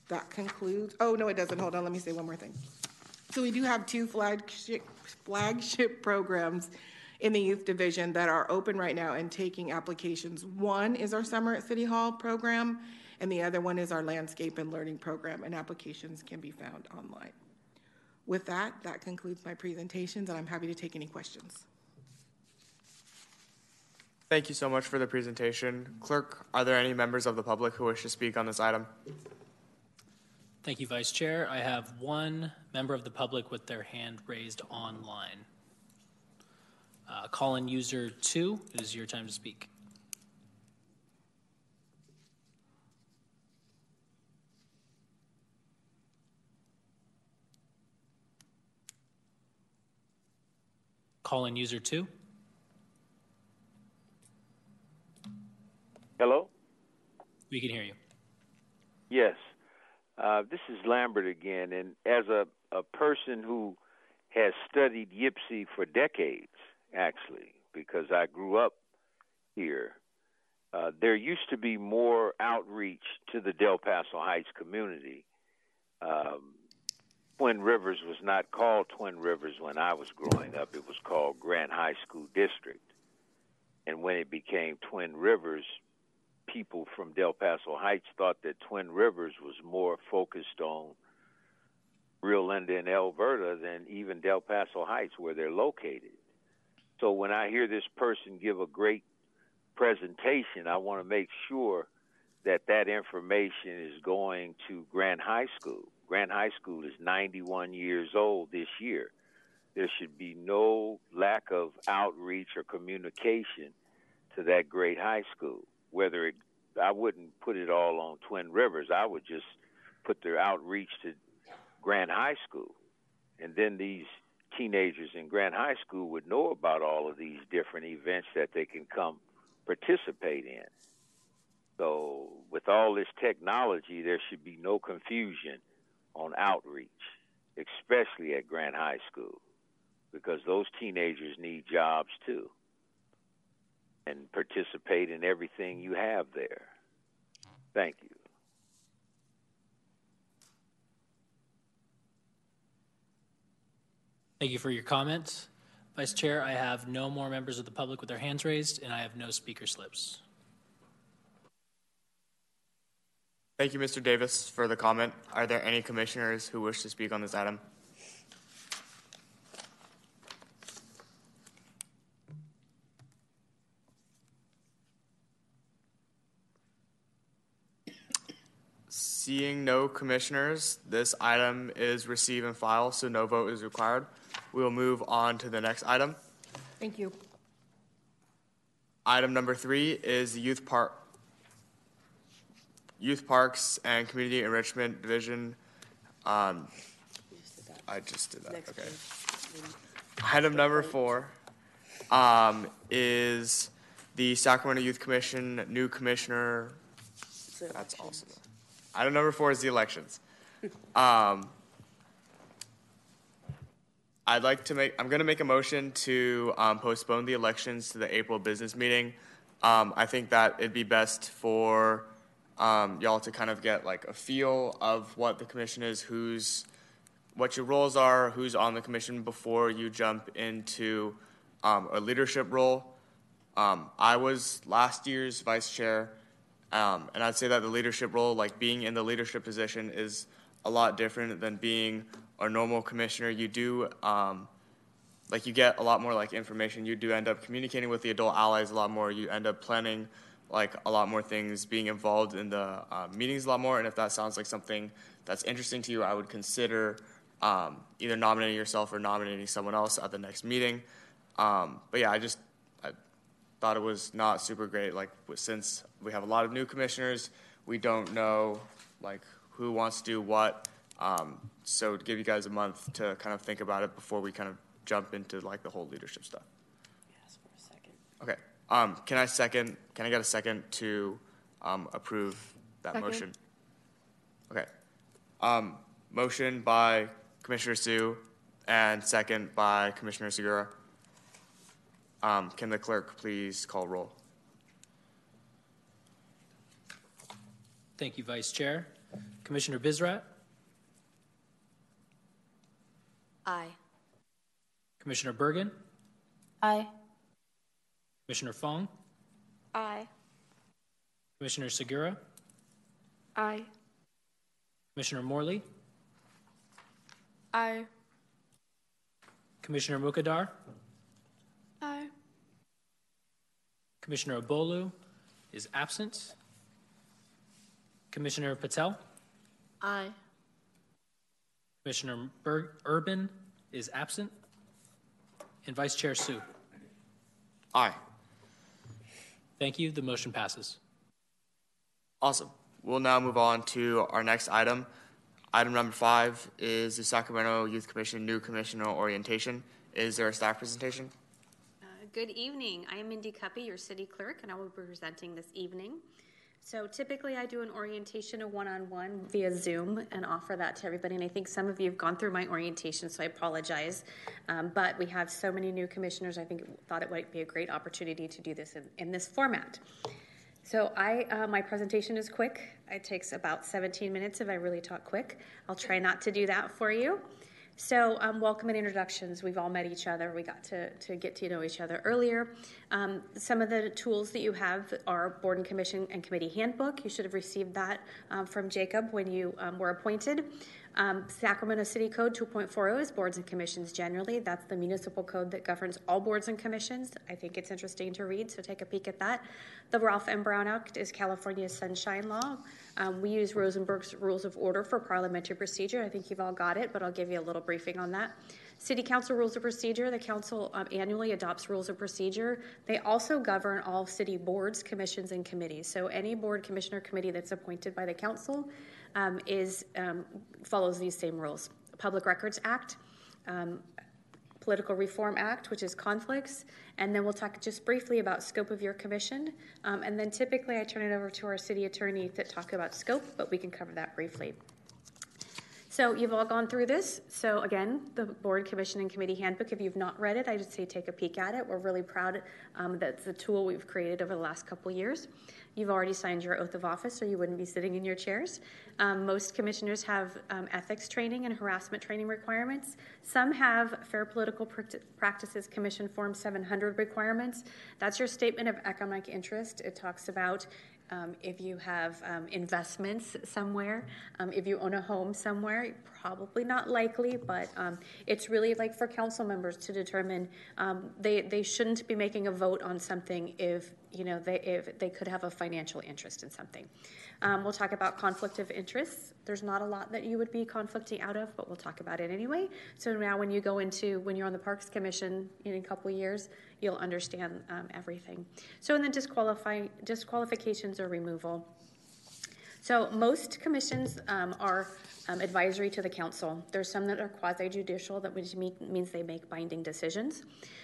That concludes. Oh no, it doesn't. Hold on. Let me say one more thing. So we do have two flagship flagship programs in the youth division that are open right now and taking applications. One is our Summer at City Hall program, and the other one is our Landscape and Learning program, and applications can be found online. With that, that concludes my presentations, and I'm happy to take any questions. Thank you so much for the presentation. Clerk, are there any members of the public who wish to speak on this item? Thank you, Vice Chair. I have one member of the public with their hand raised online. Uh, call in user two. It is your time to speak. Call in user two. Hello? We can hear you. Yes. Uh, this is Lambert again. And as a, a person who has studied Yipsy for decades, actually, because I grew up here. Uh, there used to be more outreach to the Del Paso Heights community. Um, Twin Rivers was not called Twin Rivers when I was growing up. It was called Grant High School District. And when it became Twin Rivers, people from Del Paso Heights thought that Twin Rivers was more focused on Rio Linda and Elverta than even Del Paso Heights, where they're located. So when I hear this person give a great presentation, I want to make sure that that information is going to Grant High School. Grant High School is 91 years old this year. There should be no lack of outreach or communication to that great high school. Whether it, I wouldn't put it all on Twin Rivers. I would just put their outreach to Grant High School, and then these teenagers in Grant High School would know about all of these different events that they can come participate in. So, with all this technology, there should be no confusion on outreach, especially at Grant High School, because those teenagers need jobs too and participate in everything you have there. Thank you. Thank you for your comments. Vice Chair, I have no more members of the public with their hands raised, and I have no speaker slips. Thank you, Mr. Davis, for the comment. Are there any commissioners who wish to speak on this item? Seeing no commissioners, this item is receive and file, so no vote is required. We will move on to the next item. Thank you. Item number three is the youth park, youth parks and community enrichment division. Um, I just did that. Okay. Item number four um, is the Sacramento Youth Commission new commissioner. That's awesome. Item number four is the elections. Um, I'd like to make, I'm going to make a motion to um, postpone the elections to the April business meeting. Um, I think that it'd be best for um, y'all to kind of get like a feel of what the commission is, who's, what your roles are, who's on the commission before you jump into um, a leadership role. Um, I was last year's vice chair, um, and I'd say that the leadership role, like being in the leadership position, is a lot different than being a normal commissioner. You do, um, like, you get a lot more like information. You do end up communicating with the adult allies a lot more. You end up planning like a lot more things, being involved in the uh, meetings a lot more. And if that sounds like something that's interesting to you, I would consider um, either nominating yourself or nominating someone else at the next meeting. Um, but yeah, I just thought it was not super great. Like since we have a lot of new commissioners, we don't know like who wants to do what. Um, so to give you guys a month to kind of think about it before we kind of jump into like the whole leadership stuff. Yes, for a second. Okay. Um, can I second? Can I get a second to um, approve that Second. motion? Okay. Um, motion by Commissioner Sue and second by Commissioner Segura. Um, can the clerk please call roll? Thank you, Vice Chair. Commissioner Bizrat, Aye. Commissioner Bergen, Aye. Commissioner Fong, Aye. Commissioner Segura, Aye. Commissioner Morley, Aye. Commissioner Mukadar, Aye. Commissioner Abolu is absent. Commissioner Patel, Aye. Commissioner Ber- Urban is absent. And Vice Chair Sue. Aye. Thank you. The motion passes. Awesome. We'll now move on to our next item. Item number five is the Sacramento Youth Commission new commissioner orientation. Is there a staff presentation? Good evening. I am Mindy Cuppy, your city clerk, and I will be presenting this evening. So typically, I do an orientation, a one-on-one via Zoom, and offer that to everybody. And I think some of you have gone through my orientation, so I apologize. Um, but we have so many new commissioners, I think thought it might be a great opportunity to do this in, in this format. So I, uh, my presentation is quick. It takes about 17 minutes if I really talk quick. I'll try not to do that for you. So, um, welcome and introductions. We've all met each other. We got to, to get to know each other earlier. Um, some of the tools that you have are Board and Commission and Committee Handbook. You should have received that um, from Jacob when you um, were appointed. Um, Sacramento City Code 2.40 is boards and commissions generally. That's the municipal code that governs all boards and commissions. I think it's interesting to read, so take a peek at that. The Ralph M. Brown Act is California's sunshine law. Um, we use Rosenberg's Rules of Order for parliamentary procedure. I think you've all got it, but I'll give you a little briefing on that. City Council Rules of Procedure. The Council um, annually adopts rules of procedure. They also govern all city boards, commissions, and committees. So any board, commissioner, committee that's appointed by the council um, is um, follows these same rules. Public Records Act. Political Reform Act, which is conflicts, and then we'll talk just briefly about scope of your commission, um, and then typically I turn it over to our city attorney to talk about scope, but we can cover that briefly. So you've all gone through this. So again, the board, commission, and committee handbook. If you've not read it, I just say take a peek at it. We're really proud um, that's the tool we've created over the last couple years. You've already signed your oath of office, so you wouldn't be sitting in your chairs. Um, most commissioners have um, ethics training and harassment training requirements. Some have Fair Political Pract- Practices Commission Form 700 requirements. That's your statement of economic interest. It talks about um, if you have um, investments somewhere, um, if you own a home somewhere, probably not likely, but um, it's really like for council members to determine um, they, they shouldn't be making a vote on something if you know, they, if they could have a financial interest in something. Um, we'll talk about conflict of interests. There's not a lot that you would be conflicting out of, but we'll talk about it anyway. So now, when you go into when you're on the Parks Commission in a couple years, you'll understand um, everything. So, and then disqualify disqualifications or removal. So most commissions um, are um, advisory to the council. There's some that are quasi judicial, that which means they make binding decisions.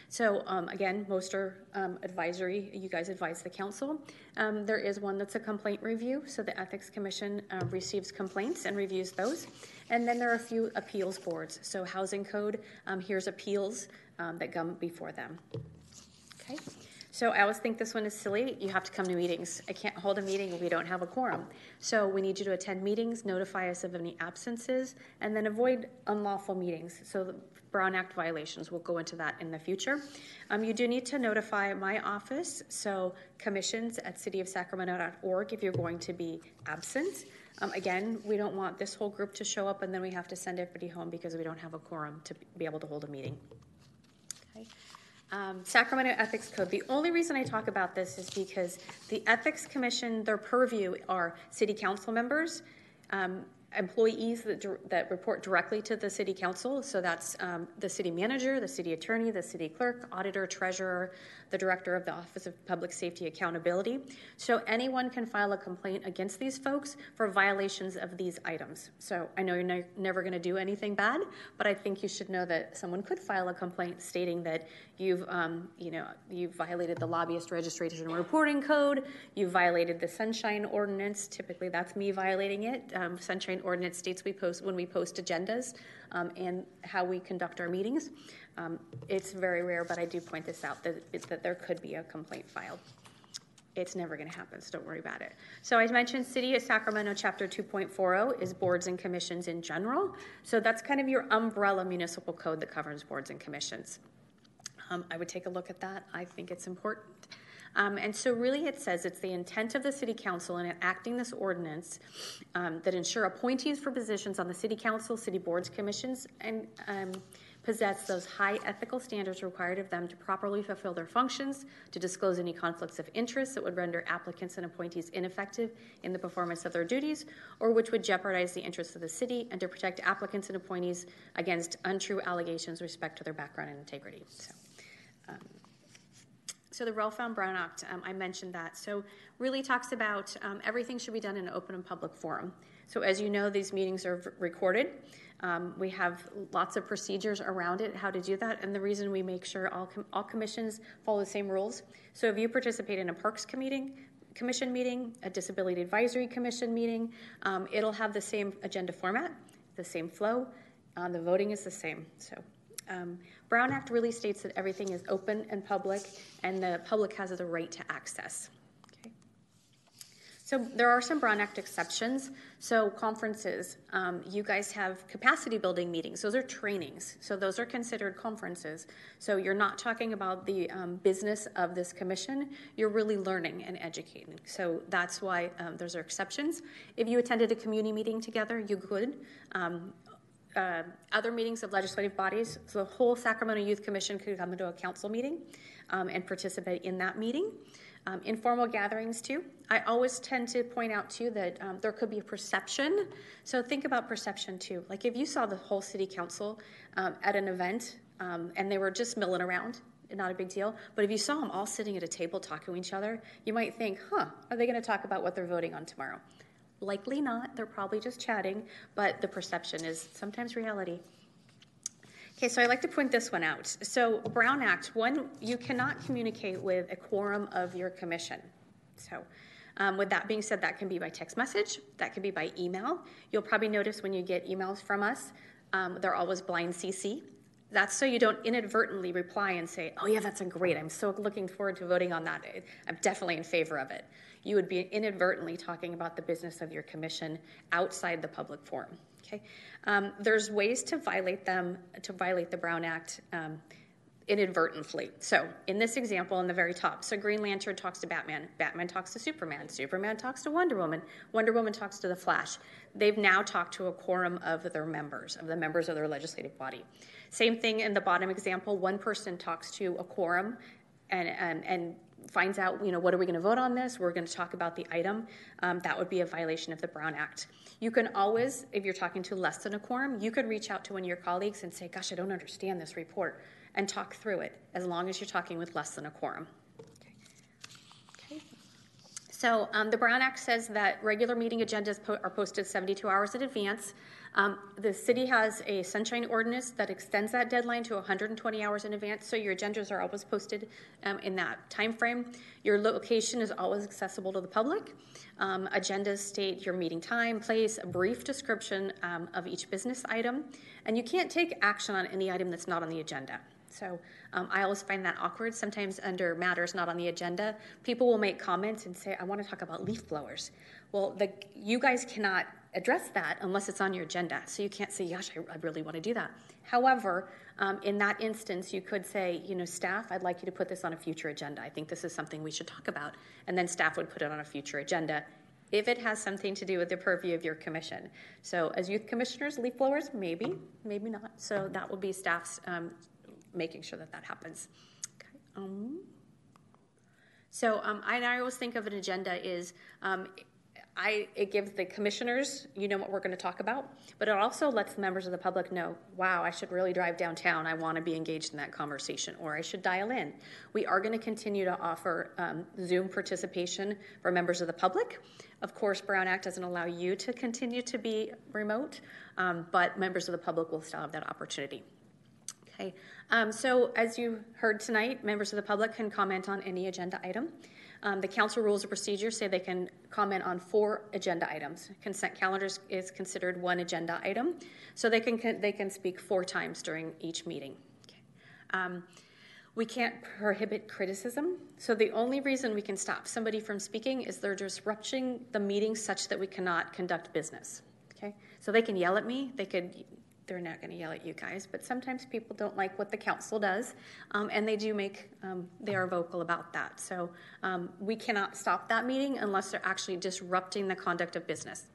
So um, again, most are um, advisory. You guys advise the council. Um, there is one that's a complaint review. So the Ethics Commission uh, receives complaints and reviews those. And then there are a few appeals boards. So Housing Code um, hears appeals that come before them. Okay. So I always think this one is silly. You have to come to meetings. I can't hold a meeting if we don't have a quorum. So we need you to attend meetings, notify us of any absences, and then avoid unlawful meetings. So the Brown Act violations, we'll go into that in the future. Um, you do need to notify my office, so commissions at cityofsacramento.org if you're going to be absent. Um, again, we don't want this whole group to show up and then we have to send everybody home because we don't have a quorum to be able to hold a meeting. Um, Sacramento Ethics Code. The only reason I talk about this is because the Ethics Commission, their purview are city council members, um, employees that, that report directly to the city council. So that's um, the city manager, the city attorney, the city clerk, auditor, treasurer, the director of the Office of Public Safety Accountability. So anyone can file a complaint against these folks for violations of these items. So I know you're ne- never going to do anything bad, but I think you should know that someone could file a complaint stating that you've, um, you know, you've violated the lobbyist registration and reporting code, you've violated the Sunshine Ordinance. Typically, that's me violating it. Um, Sunshine Ordinance states we post when we post agendas um, and how we conduct our meetings. Um, it's very rare, but I do point this out that, that there could be a complaint filed. It's never going to happen, so don't worry about it. So I mentioned City of Sacramento Chapter 2.40 is boards and commissions in general. So that's kind of your umbrella municipal code that governs boards and commissions. Um, I would take a look at that. I think it's important. Um, and so, really, it says it's the intent of the City Council in enacting this ordinance um, that ensure appointees for positions on the City Council, City Boards, Commissions, and um, possess those high ethical standards required of them to properly fulfill their functions, to disclose any conflicts of interest that would render applicants and appointees ineffective in the performance of their duties, or which would jeopardize the interests of the city, and to protect applicants and appointees against untrue allegations with respect to their background and integrity. So, um, so the Vaughan Brown Act, um, I mentioned that. So really talks about um, everything should be done in an open and public forum. So as you know, these meetings are v- recorded. Um, we have lots of procedures around it, how to do that, and the reason we make sure all, com- all commissions follow the same rules. So if you participate in a Parks Committee, Commission meeting, a Disability Advisory Commission meeting, um, it'll have the same agenda format, the same flow. Uh, the voting is the same. So um, Brown Act really states that everything is open and public, and the public has the right to access. So there are some Brown Act exceptions. So conferences, um, you guys have capacity building meetings. Those are trainings. So those are considered conferences. So you're not talking about the um, business of this commission. You're really learning and educating. So that's why um, those are exceptions. If you attended a community meeting together, you could. Um, other meetings of legislative bodies. So the whole Sacramento Youth Commission could come into a council meeting um, and participate in that meeting. Um, informal gatherings too. I always tend to point out too that um, there could be a perception. So think about perception too. Like if you saw the whole city council um, at an event um, and they were just milling around, not a big deal. But if you saw them all sitting at a table talking to each other, you might think, huh, are they going to talk about what they're voting on tomorrow? Likely not. They're probably just chatting, but the perception is sometimes reality. Okay, so I like to point this one out. So, Brown Act, one, you cannot communicate with a quorum of your commission. So, um, with that being said, that can be by text message, that can be by email. You'll probably notice when you get emails from us, um, they're always blind CC. That's so you don't inadvertently reply and say, Oh, yeah, that's great. I'm so looking forward to voting on that. I'm definitely in favor of it. You would be inadvertently talking about the business of your commission outside the public forum. Okay, um, there's ways to violate them to violate the Brown Act. Um, inadvertently. So, in this example, in the very top, so Green Lantern talks to Batman, Batman talks to Superman, Superman talks to Wonder Woman, Wonder Woman talks to the Flash. They've now talked to a quorum of their members, of the members of their legislative body. Same thing in the bottom example, one person talks to a quorum and, and, and finds out, you know, what are we going to vote on this? We're going to talk about the item. Um, that would be a violation of the Brown Act. You can always, if you're talking to less than a quorum, you could reach out to one of your colleagues and say, gosh, I don't understand this report, and talk through it, as long as you're talking with less than a quorum. Okay. So um, the Brown Act says that regular meeting agendas po- are posted 72 hours in advance. Um, the city has a sunshine ordinance that extends that deadline to 120 hours in advance, so your agendas are always posted um, in that time frame. Your location is always accessible to the public. Um, agendas state your meeting time, place, a brief description um, of each business item, and you can't take action on any item that's not on the agenda. So um, I always find that awkward. Sometimes under matters not on the agenda, people will make comments and say, "I want to talk about leaf blowers." Well, the, you guys cannot address that unless it's on your agenda. So you can't say, "Gosh, I, I really want to do that." However, um, in that instance, you could say, "You know, staff, I'd like you to put this on a future agenda. I think this is something we should talk about," and then staff would put it on a future agenda if it has something to do with the purview of your commission. So, as youth commissioners, leaf blowers, maybe, maybe not. So that will be staff's um, making sure that that happens. Okay. Um, so um, I, I, always think of an agenda is um, I, it gives the commissioners, you know what we're going to talk about, but it also lets the members of the public know, wow, I should really drive downtown. I want to be engaged in that conversation, or I should dial in. We are going to continue to offer um, Zoom participation for members of the public. Of course, Brown Act doesn't allow you to continue to be remote, um, but members of the public will still have that opportunity. Okay, um, so as you heard tonight, members of the public can comment on any agenda item. Um, the council rules of procedure say they can comment on four agenda items. Consent calendars is considered one agenda item, so they can they can speak four times during each meeting. Okay. Um, we can't prohibit criticism, so the only reason we can stop somebody from speaking is they're disrupting the meeting such that we cannot conduct business. Okay, so they can yell at me, they could they're not going to yell at you guys, but sometimes people don't like what the council does, um, and they do make, um, they are vocal about that. So um, we cannot stop that meeting unless they're actually disrupting the conduct of business.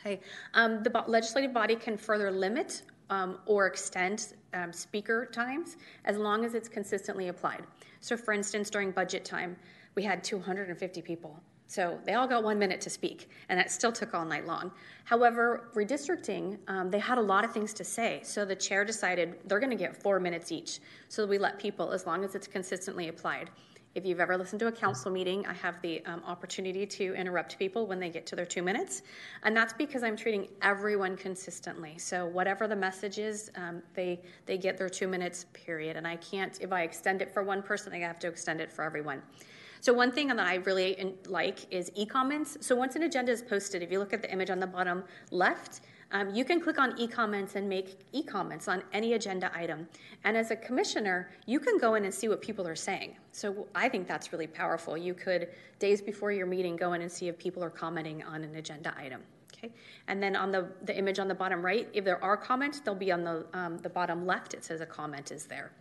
Okay, um, the legislative body can further limit um, or extend um, speaker times as long as it's consistently applied. So, for instance, during budget time, we had 250 people so they all got one minute to speak, and that still took all night long. However, redistricting, um, they had a lot of things to say. So the chair decided they're going to get four minutes each. So we let people, as long as it's consistently applied. If you've ever listened to a council meeting, I have the um, opportunity to interrupt people when they get to their two minutes. And that's because I'm treating everyone consistently. So whatever the message is, um, they, they get their two minutes, period. And I can't, if I extend it for one person, I have to extend it for everyone. So one thing that I really like is e-comments. So once an agenda is posted, if you look at the image on the bottom left, um, you can click on e-comments and make e-comments on any agenda item. And as a commissioner, you can go in and see what people are saying. So I think that's really powerful. You could, days before your meeting, go in and see if people are commenting on an agenda item. Okay, and then on the, the image on the bottom right, if there are comments, they'll be on the, um, the bottom left. It says a comment is there.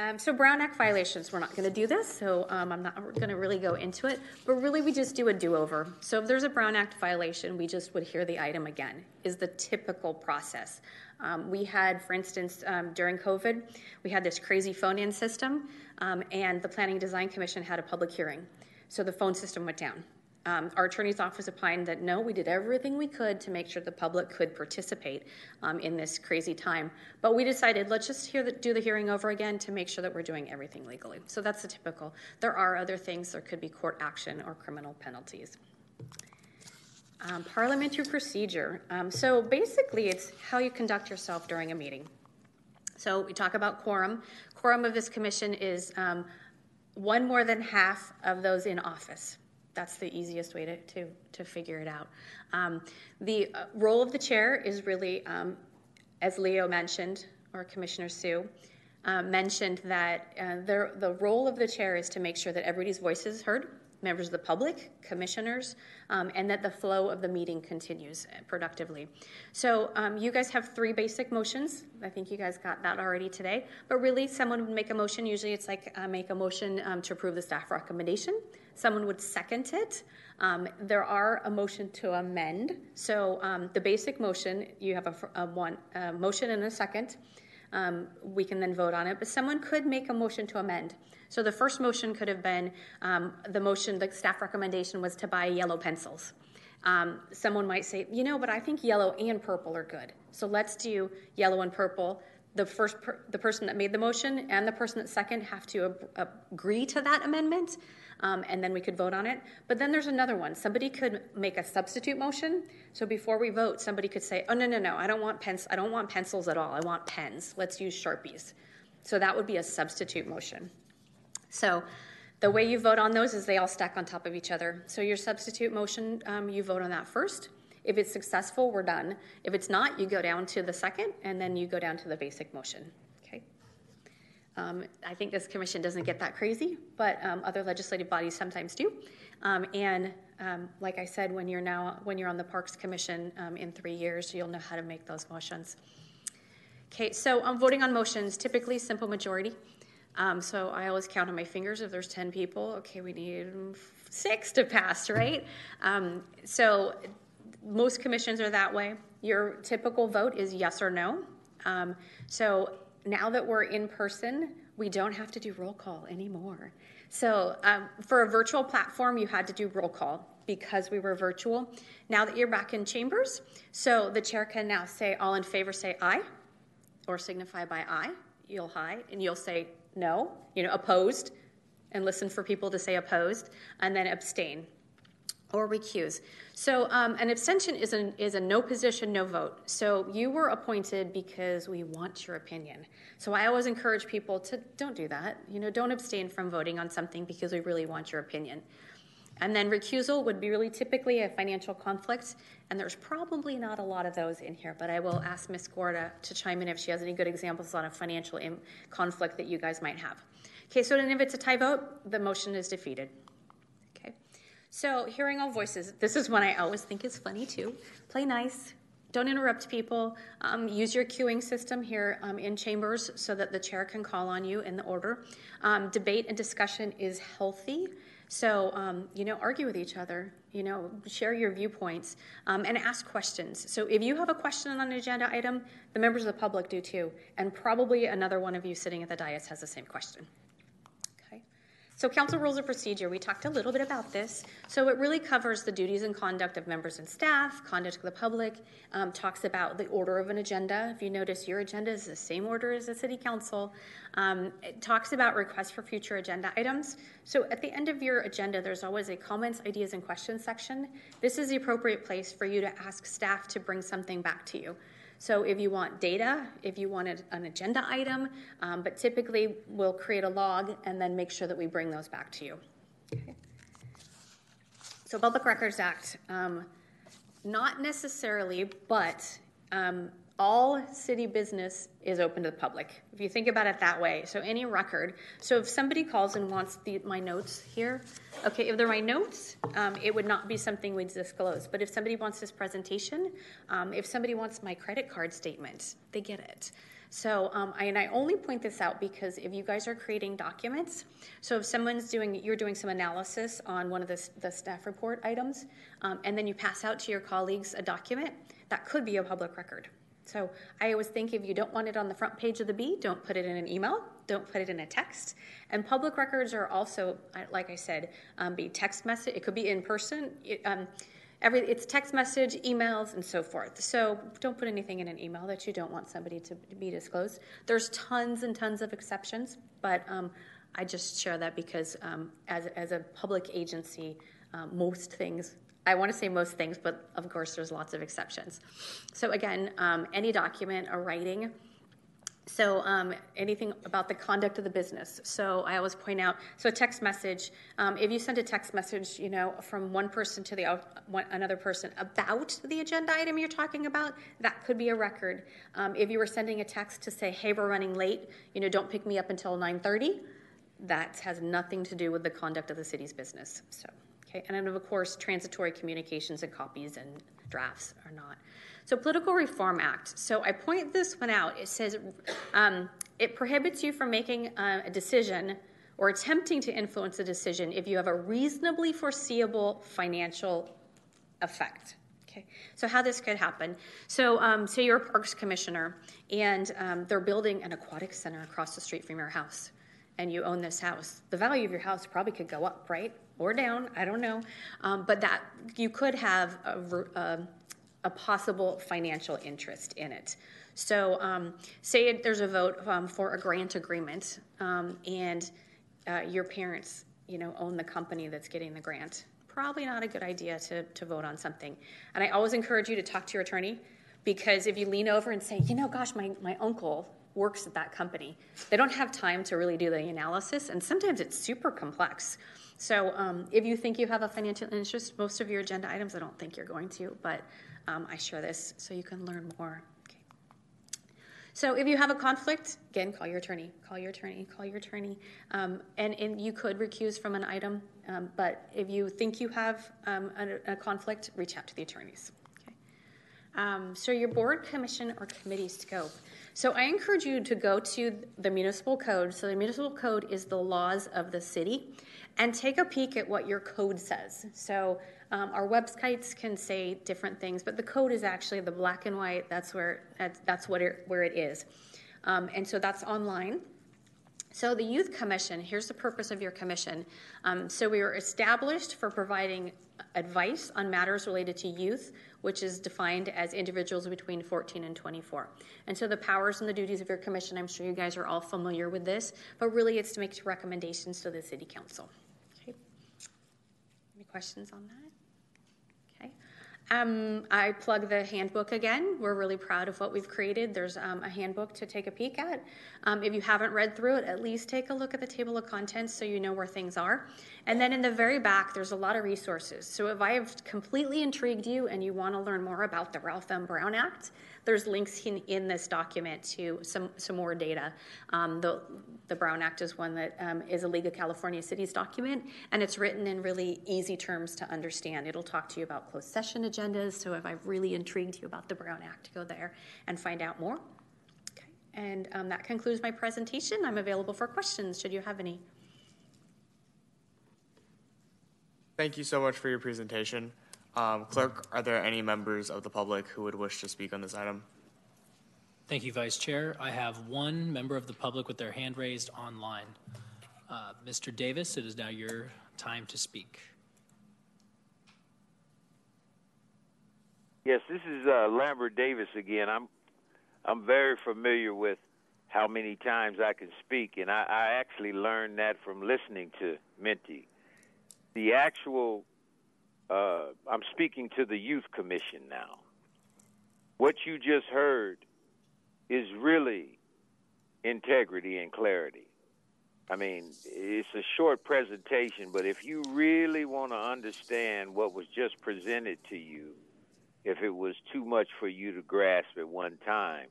Um, so Brown Act violations, we're not going to do this, so um, I'm not going to really go into it. But really, we just do a do-over. So if there's a Brown Act violation, we just would hear the item again. Is the typical process. Um, we had, for instance, um, during COVID, we had this crazy phone-in system, um, and the Planning Design Commission had a public hearing. So the phone system went down. Um, our attorney's office opined that no, we did everything we could to make sure the public could participate um, in this crazy time. But we decided let's just the, do the hearing over again to make sure that we're doing everything legally. So that's the typical. There are other things. There could be court action or criminal penalties. Um, parliamentary procedure. Um, so basically, it's how you conduct yourself during a meeting. So we talk about quorum. Quorum of this commission is um, one more than half of those in office that's the easiest way to, to, to figure it out. Um, the uh, role of the chair is really, um, as Leo mentioned, or Commissioner Sue uh, mentioned, that uh, the, the role of the chair is to make sure that everybody's voice is heard, members of the public, commissioners, um, and that the flow of the meeting continues productively. So um, you guys have three basic motions. I think you guys got that already today. But really, someone would make a motion. Usually, it's like uh, make a motion um, to approve the staff recommendation. Someone would second it. Um, there are a motion to amend. So um, the basic motion, you have a, a one a motion and a second. Um, we can then vote on it. But someone could make a motion to amend. So the first motion could have been um, the motion, the staff recommendation was to buy yellow pencils. Um, someone might say, you know, but I think yellow and purple are good. So let's do yellow and purple. The first, per, the person that made the motion and the person that second have to ab- agree to that amendment, um, and then we could vote on it. But then there's another one. Somebody could make a substitute motion. So before we vote, somebody could say, oh no no no, I don't want pens. I don't want pencils at all. I want pens. Let's use sharpies. So that would be a substitute motion. So the way you vote on those is they all stack on top of each other. So your substitute motion, um, you vote on that first. If it's successful, we're done. If it's not, you go down to the second, and then you go down to the basic motion. Um, I think this commission doesn't get that crazy, but um, other legislative bodies sometimes do. Um, and um, like I said, when you're now when you're on the Parks Commission um, in three years, you'll know how to make those motions. Okay, so I'm voting on motions, typically simple majority. Um, so I always count on my fingers if there's 10 people. Okay, we need six to pass, right? So most commissions are that way. Your typical vote is yes or no. So now that we're in person, we don't have to do roll call anymore. So um, for a virtual platform, you had to do roll call because we were virtual. Now that you're back in chambers, so the chair can now say all in favor, say aye, or signify by aye. You'll aye, and you'll say no, you know, opposed, and listen for people to say opposed, and then abstain or recuse. So um, an abstention is a, is a no position, no vote. So you were appointed because we want your opinion. So I always encourage people to don't do that. You know, don't abstain from voting on something because we really want your opinion. And then recusal would be really typically a financial conflict, and there's probably not a lot of those in here, but I will ask Ms. Gorda to chime in if she has any good examples on a financial conflict that you guys might have. Okay, so then if it's a tie vote, the motion is defeated. So hearing all voices, this is one I always think is funny too. Play nice, don't interrupt people. Um, use your queuing system here um, in chambers so that the chair can call on you in the order. Um, debate and discussion is healthy. So, um, you know, argue with each other, you know, share your viewpoints, um, and ask questions. So, if you have a question on an agenda item, the members of the public do too, and probably another one of you sitting at the dais has the same question. So, council rules of procedure, we talked a little bit about this. So, it really covers the duties and conduct of members and staff, conduct of the public, um, talks about the order of an agenda. If you notice, your agenda is the same order as the city council. Um, it talks about requests for future agenda items. So, at the end of your agenda, there's always a comments, ideas, and questions section. This is the appropriate place for you to ask staff to bring something back to you. So if you want data, if you wanted an agenda item, um, but typically we'll create a log and then make sure that we bring those back to you. Okay. So Public Records Act, um, not necessarily, but um, all city business is open to the public. If you think about it that way, so any record. So if somebody calls and wants the, my notes here, okay, if they're my notes, um, it would not be something we'd disclose. But if somebody wants this presentation, um, if somebody wants my credit card statement, they get it. So, um, I, and I only point this out because if you guys are creating documents, so if someone's doing, you're doing some analysis on one of the, the staff report items, um, and then you pass out to your colleagues a document, that could be a public record. So I always think if you don't want it on the front page of the Bee, don't put it in an email, don't put it in a text. And public records are also, like I said, um, be text message. It could be in person. It, um, every it's text message, emails, and so forth. So don't put anything in an email that you don't want somebody to be disclosed. There's tons and tons of exceptions, but um, I just share that because um, as as a public agency, um, most things I want to say most things, but of course, there's lots of exceptions. So, again, um, any document or writing. So, um, anything about the conduct of the business. So, I always point out so, a text message, um, if you send a text message, you know, from one person to the one, another person about the agenda item you're talking about, that could be a record. Um, if you were sending a text to say, hey, we're running late, you know, don't pick me up until 9.30, that has nothing to do with the conduct of the city's business. So. Okay, and then of course, transitory communications and copies and drafts are not. So, Political Reform Act. So, I point this one out. It says um, it prohibits you from making uh, a decision or attempting to influence a decision if you have a reasonably foreseeable financial effect. Okay, so how this could happen. So, um, say you're a parks commissioner and um, they're building an aquatic center across the street from your house and you own this house, the value of your house probably could go up, right? Or down, I don't know. Um, but that you could have a, a, a, possible financial interest in it. So, um, say there's a vote um, for a grant agreement, um, and uh, your parents, you know, own the company that's getting the grant. Probably not a good idea to, to vote on something. And I always encourage you to talk to your attorney because if you lean over and say, you know, gosh, my, my uncle works at that company. They don't have time to really do the analysis, and sometimes it's super complex. So, um, if you think you have a financial interest, most of your agenda items, I don't think you're going to, but um, I share this so you can learn more. Okay. So, if you have a conflict, again, call your attorney, call your attorney, call your attorney. Um, and, and you could recuse from an item, um, but if you think you have um, a, a conflict, reach out to the attorneys. Um, so, your board, commission, or committee scope. So I encourage you to go to the municipal code. So the municipal code is the laws of the city, and take a peek at what your code says. So um, our websites can say different things, but the code is actually the black and white. That's where that's, that's what it, where it is, um, and so that's online. So the Youth Commission. Here's the purpose of your commission. Um, so we were established for providing advice on matters related to youth, which is defined as individuals between 14 and 24. And so the powers and the duties of your commission, I'm sure you guys are all familiar with this, but really it's to make recommendations to the city council. Okay. Any questions on that? Um, I plug the handbook again. We're really proud of what we've created. There's um, a handbook to take a peek at. Um, if you haven't read through it, at least take a look at the table of contents so you know where things are. And then in the very back, there's a lot of resources. So if I have completely intrigued you and you want to learn more about the Ralph M. Brown Act, there's links in, in this document to some, some more data. Um, the, the Brown Act is one that um, is a League of California Cities document, and it's written in really easy terms to understand. It'll talk to you about closed session agendas. So if I've really intrigued you about the Brown Act, go there and find out more. Okay. And um, that concludes my presentation. I'm available for questions should you have any. Thank you so much for your presentation. Um, clerk, are there any members of the public who would wish to speak on this item? Thank you, Vice Chair. I have one member of the public with their hand raised online. Uh, Mr. Davis, it is now your time to speak. Yes, this is uh, Lambert Davis again. I'm I'm very familiar with how many times I can speak, and I, I actually learned that from listening to Mindy. The actual uh, I'm speaking to the Youth Commission now. What you just heard is really integrity and clarity. I mean, it's a short presentation, but if you really want to understand what was just presented to you, if it was too much for you to grasp at one time,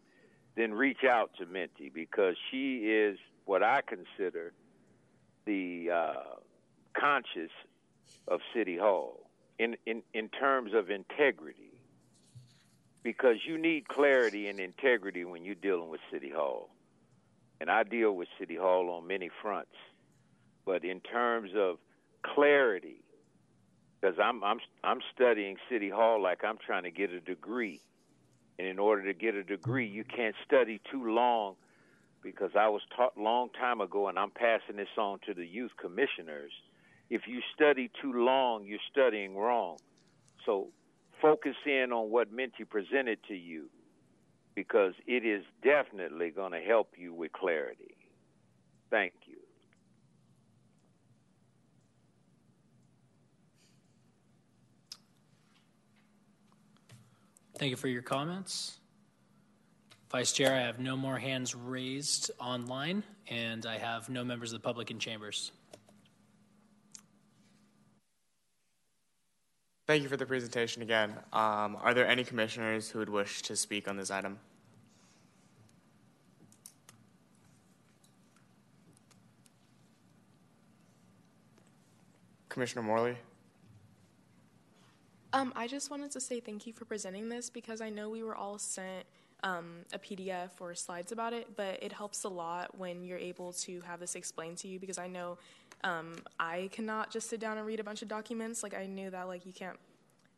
then reach out to Mindy because she is what I consider the uh, conscience of City Hall in, in, in terms of integrity because you need clarity and integrity when you're dealing with City Hall. And I deal with City Hall on many fronts. But in terms of clarity, because I'm, I'm, I'm studying City Hall like I'm trying to get a degree. And in order to get a degree, you can't study too long because I was taught long time ago, and I'm passing this on to the youth commissioners – if you study too long, you're studying wrong. So focus in on what Mindy presented to you because it is definitely going to help you with clarity. Thank you. Thank you for your comments. Vice Chair, I have no more hands raised online, and I have no members of the public in chambers. Thank you for the presentation again. Um, are there any commissioners who would wish to speak on this item? Commissioner Morley? Um, I just wanted to say thank you for presenting this because I know we were all sent um, a PDF or slides about it, but it helps a lot when you're able to have this explained to you because I know um, I cannot just sit down and read a bunch of documents. Like I knew that like you can't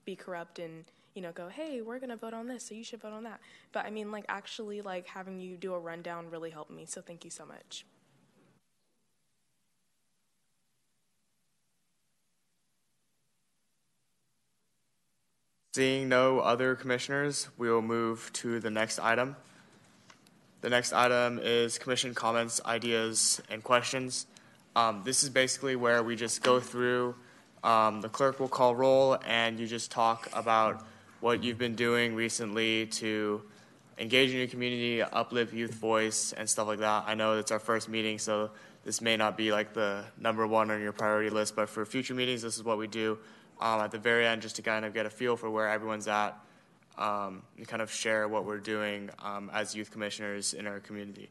be corrupt and you know go hey we're gonna vote on this so you should vote on that. But I mean like actually like having you do a rundown really helped me. So thank you so much. Seeing no other commissioners, we will move to the next item. The next item is commission comments, ideas, and questions. Um, this is basically where we just go through. Um, the clerk will call roll, and you just talk about what you've been doing recently to engage in your community, uplift youth voice, and stuff like that. I know it's our first meeting, so this may not be like the number one on your priority list, but for future meetings, this is what we do um, at the very end, just to kind of get a feel for where everyone's at um, and kind of share what we're doing um, as youth commissioners in our community.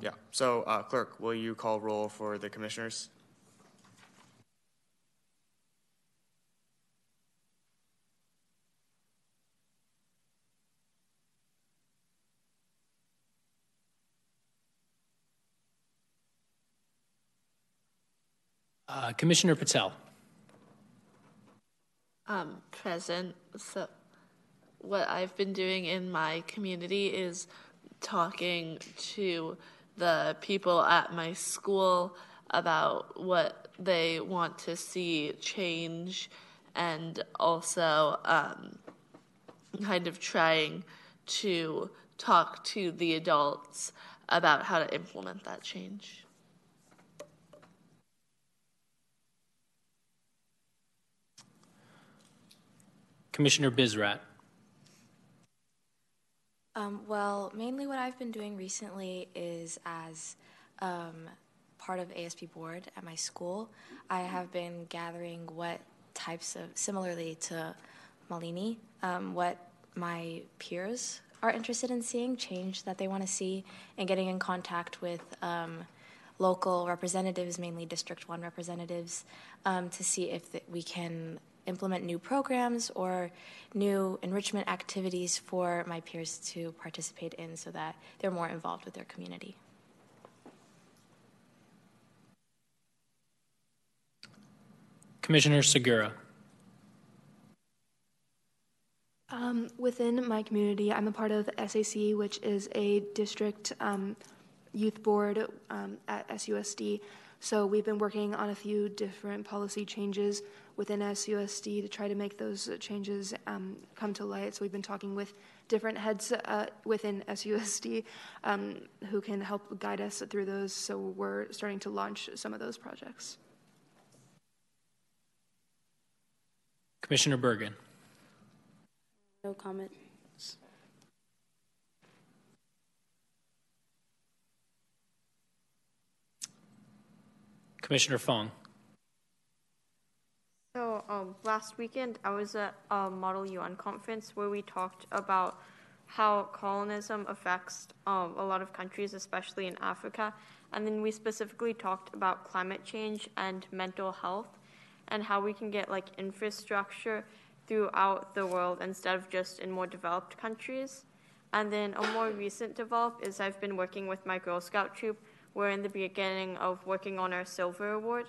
Yeah. So, uh, clerk, will you call roll for the commissioners? Uh, Commissioner Patel. Um, present. So, what I've been doing in my community is talking to the people at my school about what they want to see change and also um, kind of trying to talk to the adults about how to implement that change. Commissioner Bizrat. Um, well, mainly what I've been doing recently is as um, part of ASB board at my school, I have been gathering what types of, similarly to Malini, um, what my peers are interested in seeing, change that they want to see, and getting in contact with um, local representatives, mainly District 1 representatives, um, to see if th- we can implement new programs or new enrichment activities for my peers to participate in so that they're more involved with their community. Commissioner Segura. Um, within my community, I'm a part of SAC, which is a district um, youth board um, at SUSD. So we've been working on a few different policy changes within SUSD to try to make those changes um, come to light. So we've been talking with different heads uh, within SUSD um, who can help guide us through those. So we're starting to launch some of those projects. Commissioner Bergen. No comment. Commissioner Fong. So um, last weekend, I was at a Model UN conference where we talked about how colonialism affects um, a lot of countries, especially in Africa. And then we specifically talked about climate change and mental health and how we can get like infrastructure throughout the world instead of just in more developed countries. And then a more recent develop is I've been working with my Girl Scout troop. We're in the beginning of working on our Silver Award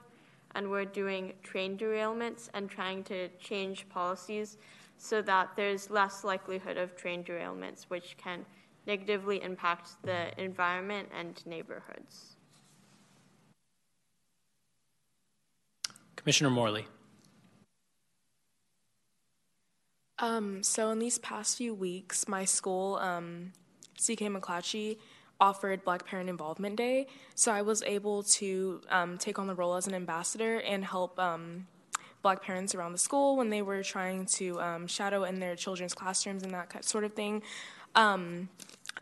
and we're doing train derailments and trying to change policies so that there's less likelihood of train derailments, which can negatively impact the environment and neighborhoods. Commissioner Morley. Um, so in these past few weeks, my school, um, CK McClatchy, offered Black Parent Involvement Day. So I was able to um, take on the role as an ambassador and help um, Black parents around the school when they were trying to um, shadow in their children's classrooms and that sort of thing. Um,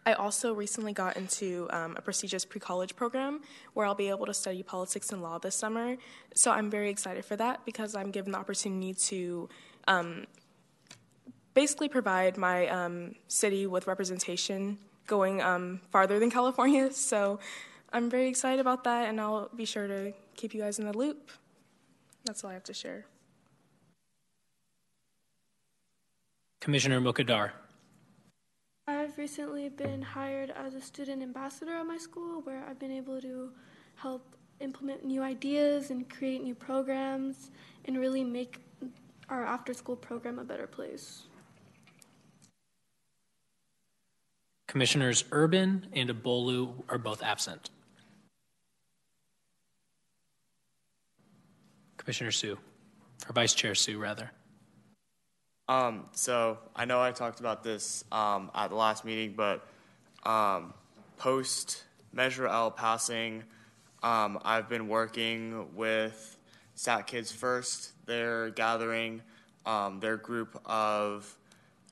I also recently got into um, a prestigious pre college program where I'll be able to study politics and law this summer. So I'm very excited for that because I'm given the opportunity to um, basically provide my city with representation going um, farther than California. So I'm very excited about that, and I'll be sure to keep you guys in the loop. That's all I have to share. Commissioner Mukadar. I've recently been hired as a student ambassador at my school where I've been able to help implement new ideas and create new programs and really make our after school program a better place. Commissioners Urban and Abolu are both absent. Commissioner Sue, or Vice Chair Sue, rather. Um, so I know I talked about this um, at the last meeting, but um, post Measure L passing, um, I've been working with Sac Kids First. They're gathering um, their group of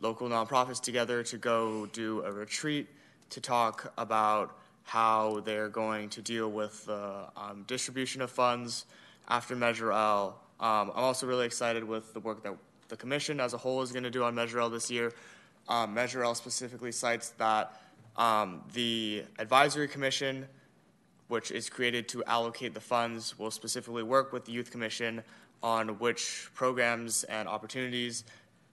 local nonprofits together to go do a retreat to talk about how they're going to deal with the um, distribution of funds after Measure L. Um, I'm also really excited with the work that the Commission as a whole is going to do on Measure L this year. Um, Measure L specifically cites that um, the Advisory Commission, which is created to allocate the funds, will specifically work with the Youth Commission on which programs and opportunities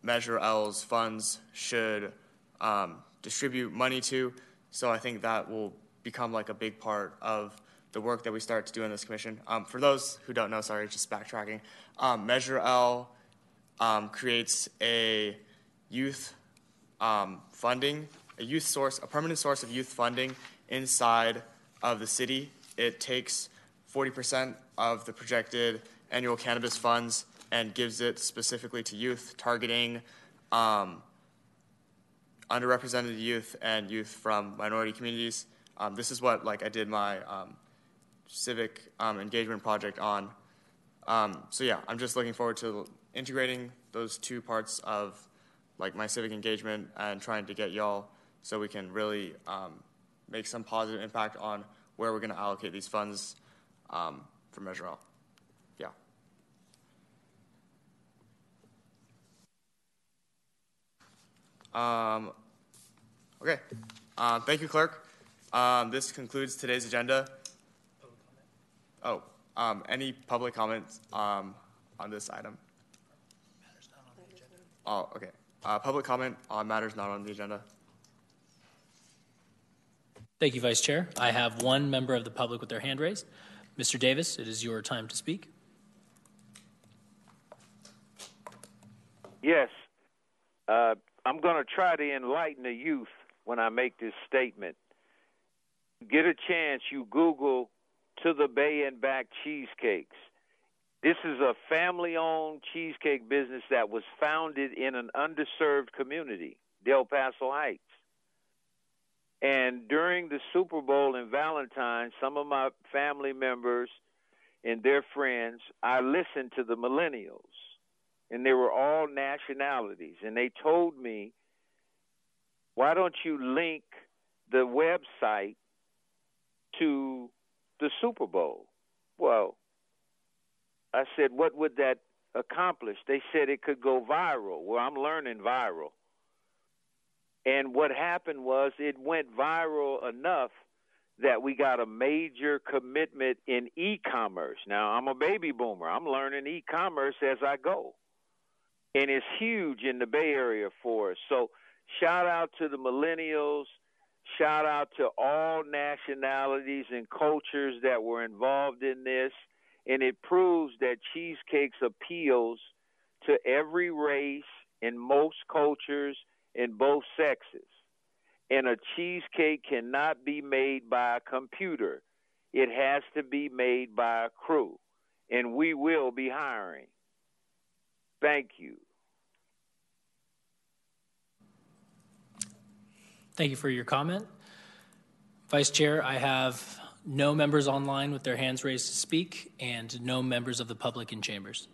Measure L's funds should um, distribute money to. So I think that will become like a big part of the work that we start to do in this commission. Um, for those who don't know, sorry, just backtracking. Um, Measure L um, creates a youth um, funding, a youth source, a permanent source of youth funding inside of the city. It takes 40% of the projected annual cannabis funds and gives it specifically to youth, targeting um, underrepresented youth and youth from minority communities. Um, this is what like I did my um, civic um, engagement project on. Um, so yeah, I'm just looking forward to integrating those two parts of like my civic engagement and trying to get y'all so we can really um, make some positive impact on where we're going to allocate these funds for Measure L. Yeah. Um, okay. Uh, thank you, clerk. Um, this concludes today's agenda. Oh, um, any public comments um, on this item? Oh, okay. Uh, public comment on matters not on the agenda. Thank you, Vice Chair. I have one member of the public with their hand raised. Mr. Davis, it is your time to speak. Yes. Uh, I'm going to try to enlighten the youth when I make this statement. Get a chance, you Google to the Bay and Back cheesecakes. This is a family owned cheesecake business that was founded in an underserved community, Del Paso Heights. And during the Super Bowl and Valentine's, some of my family members and their friends, I listened to the millennials, and they were all nationalities. And they told me, why don't you link the website to the Super Bowl? Well, I said, what would that accomplish? They said it could go viral. Well, I'm learning viral. And what happened was it went viral enough that we got a major commitment in e commerce. Now, I'm a baby boomer, I'm learning e commerce as I go. And it's huge in the Bay Area for us. So, shout out to the millennials. Shout out to all nationalities and cultures that were involved in this and it proves that cheesecakes appeals to every race in most cultures in both sexes. And a cheesecake cannot be made by a computer. It has to be made by a crew. And we will be hiring. Thank you. Thank you for your comment. Vice Chair, I have no members online with their hands raised to speak, and no members of the public in chambers.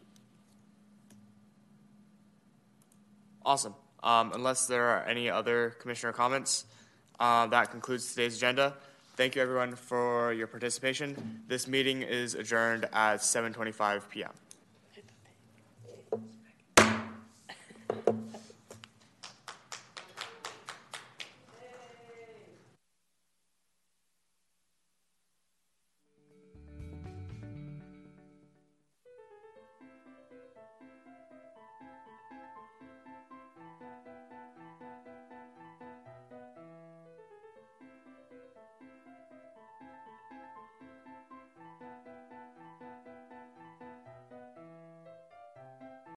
Awesome. Um, unless there are any other commissioner comments, uh, that concludes today's agenda. Thank you, everyone, for your participation. This meeting is adjourned at 7:25 p.m.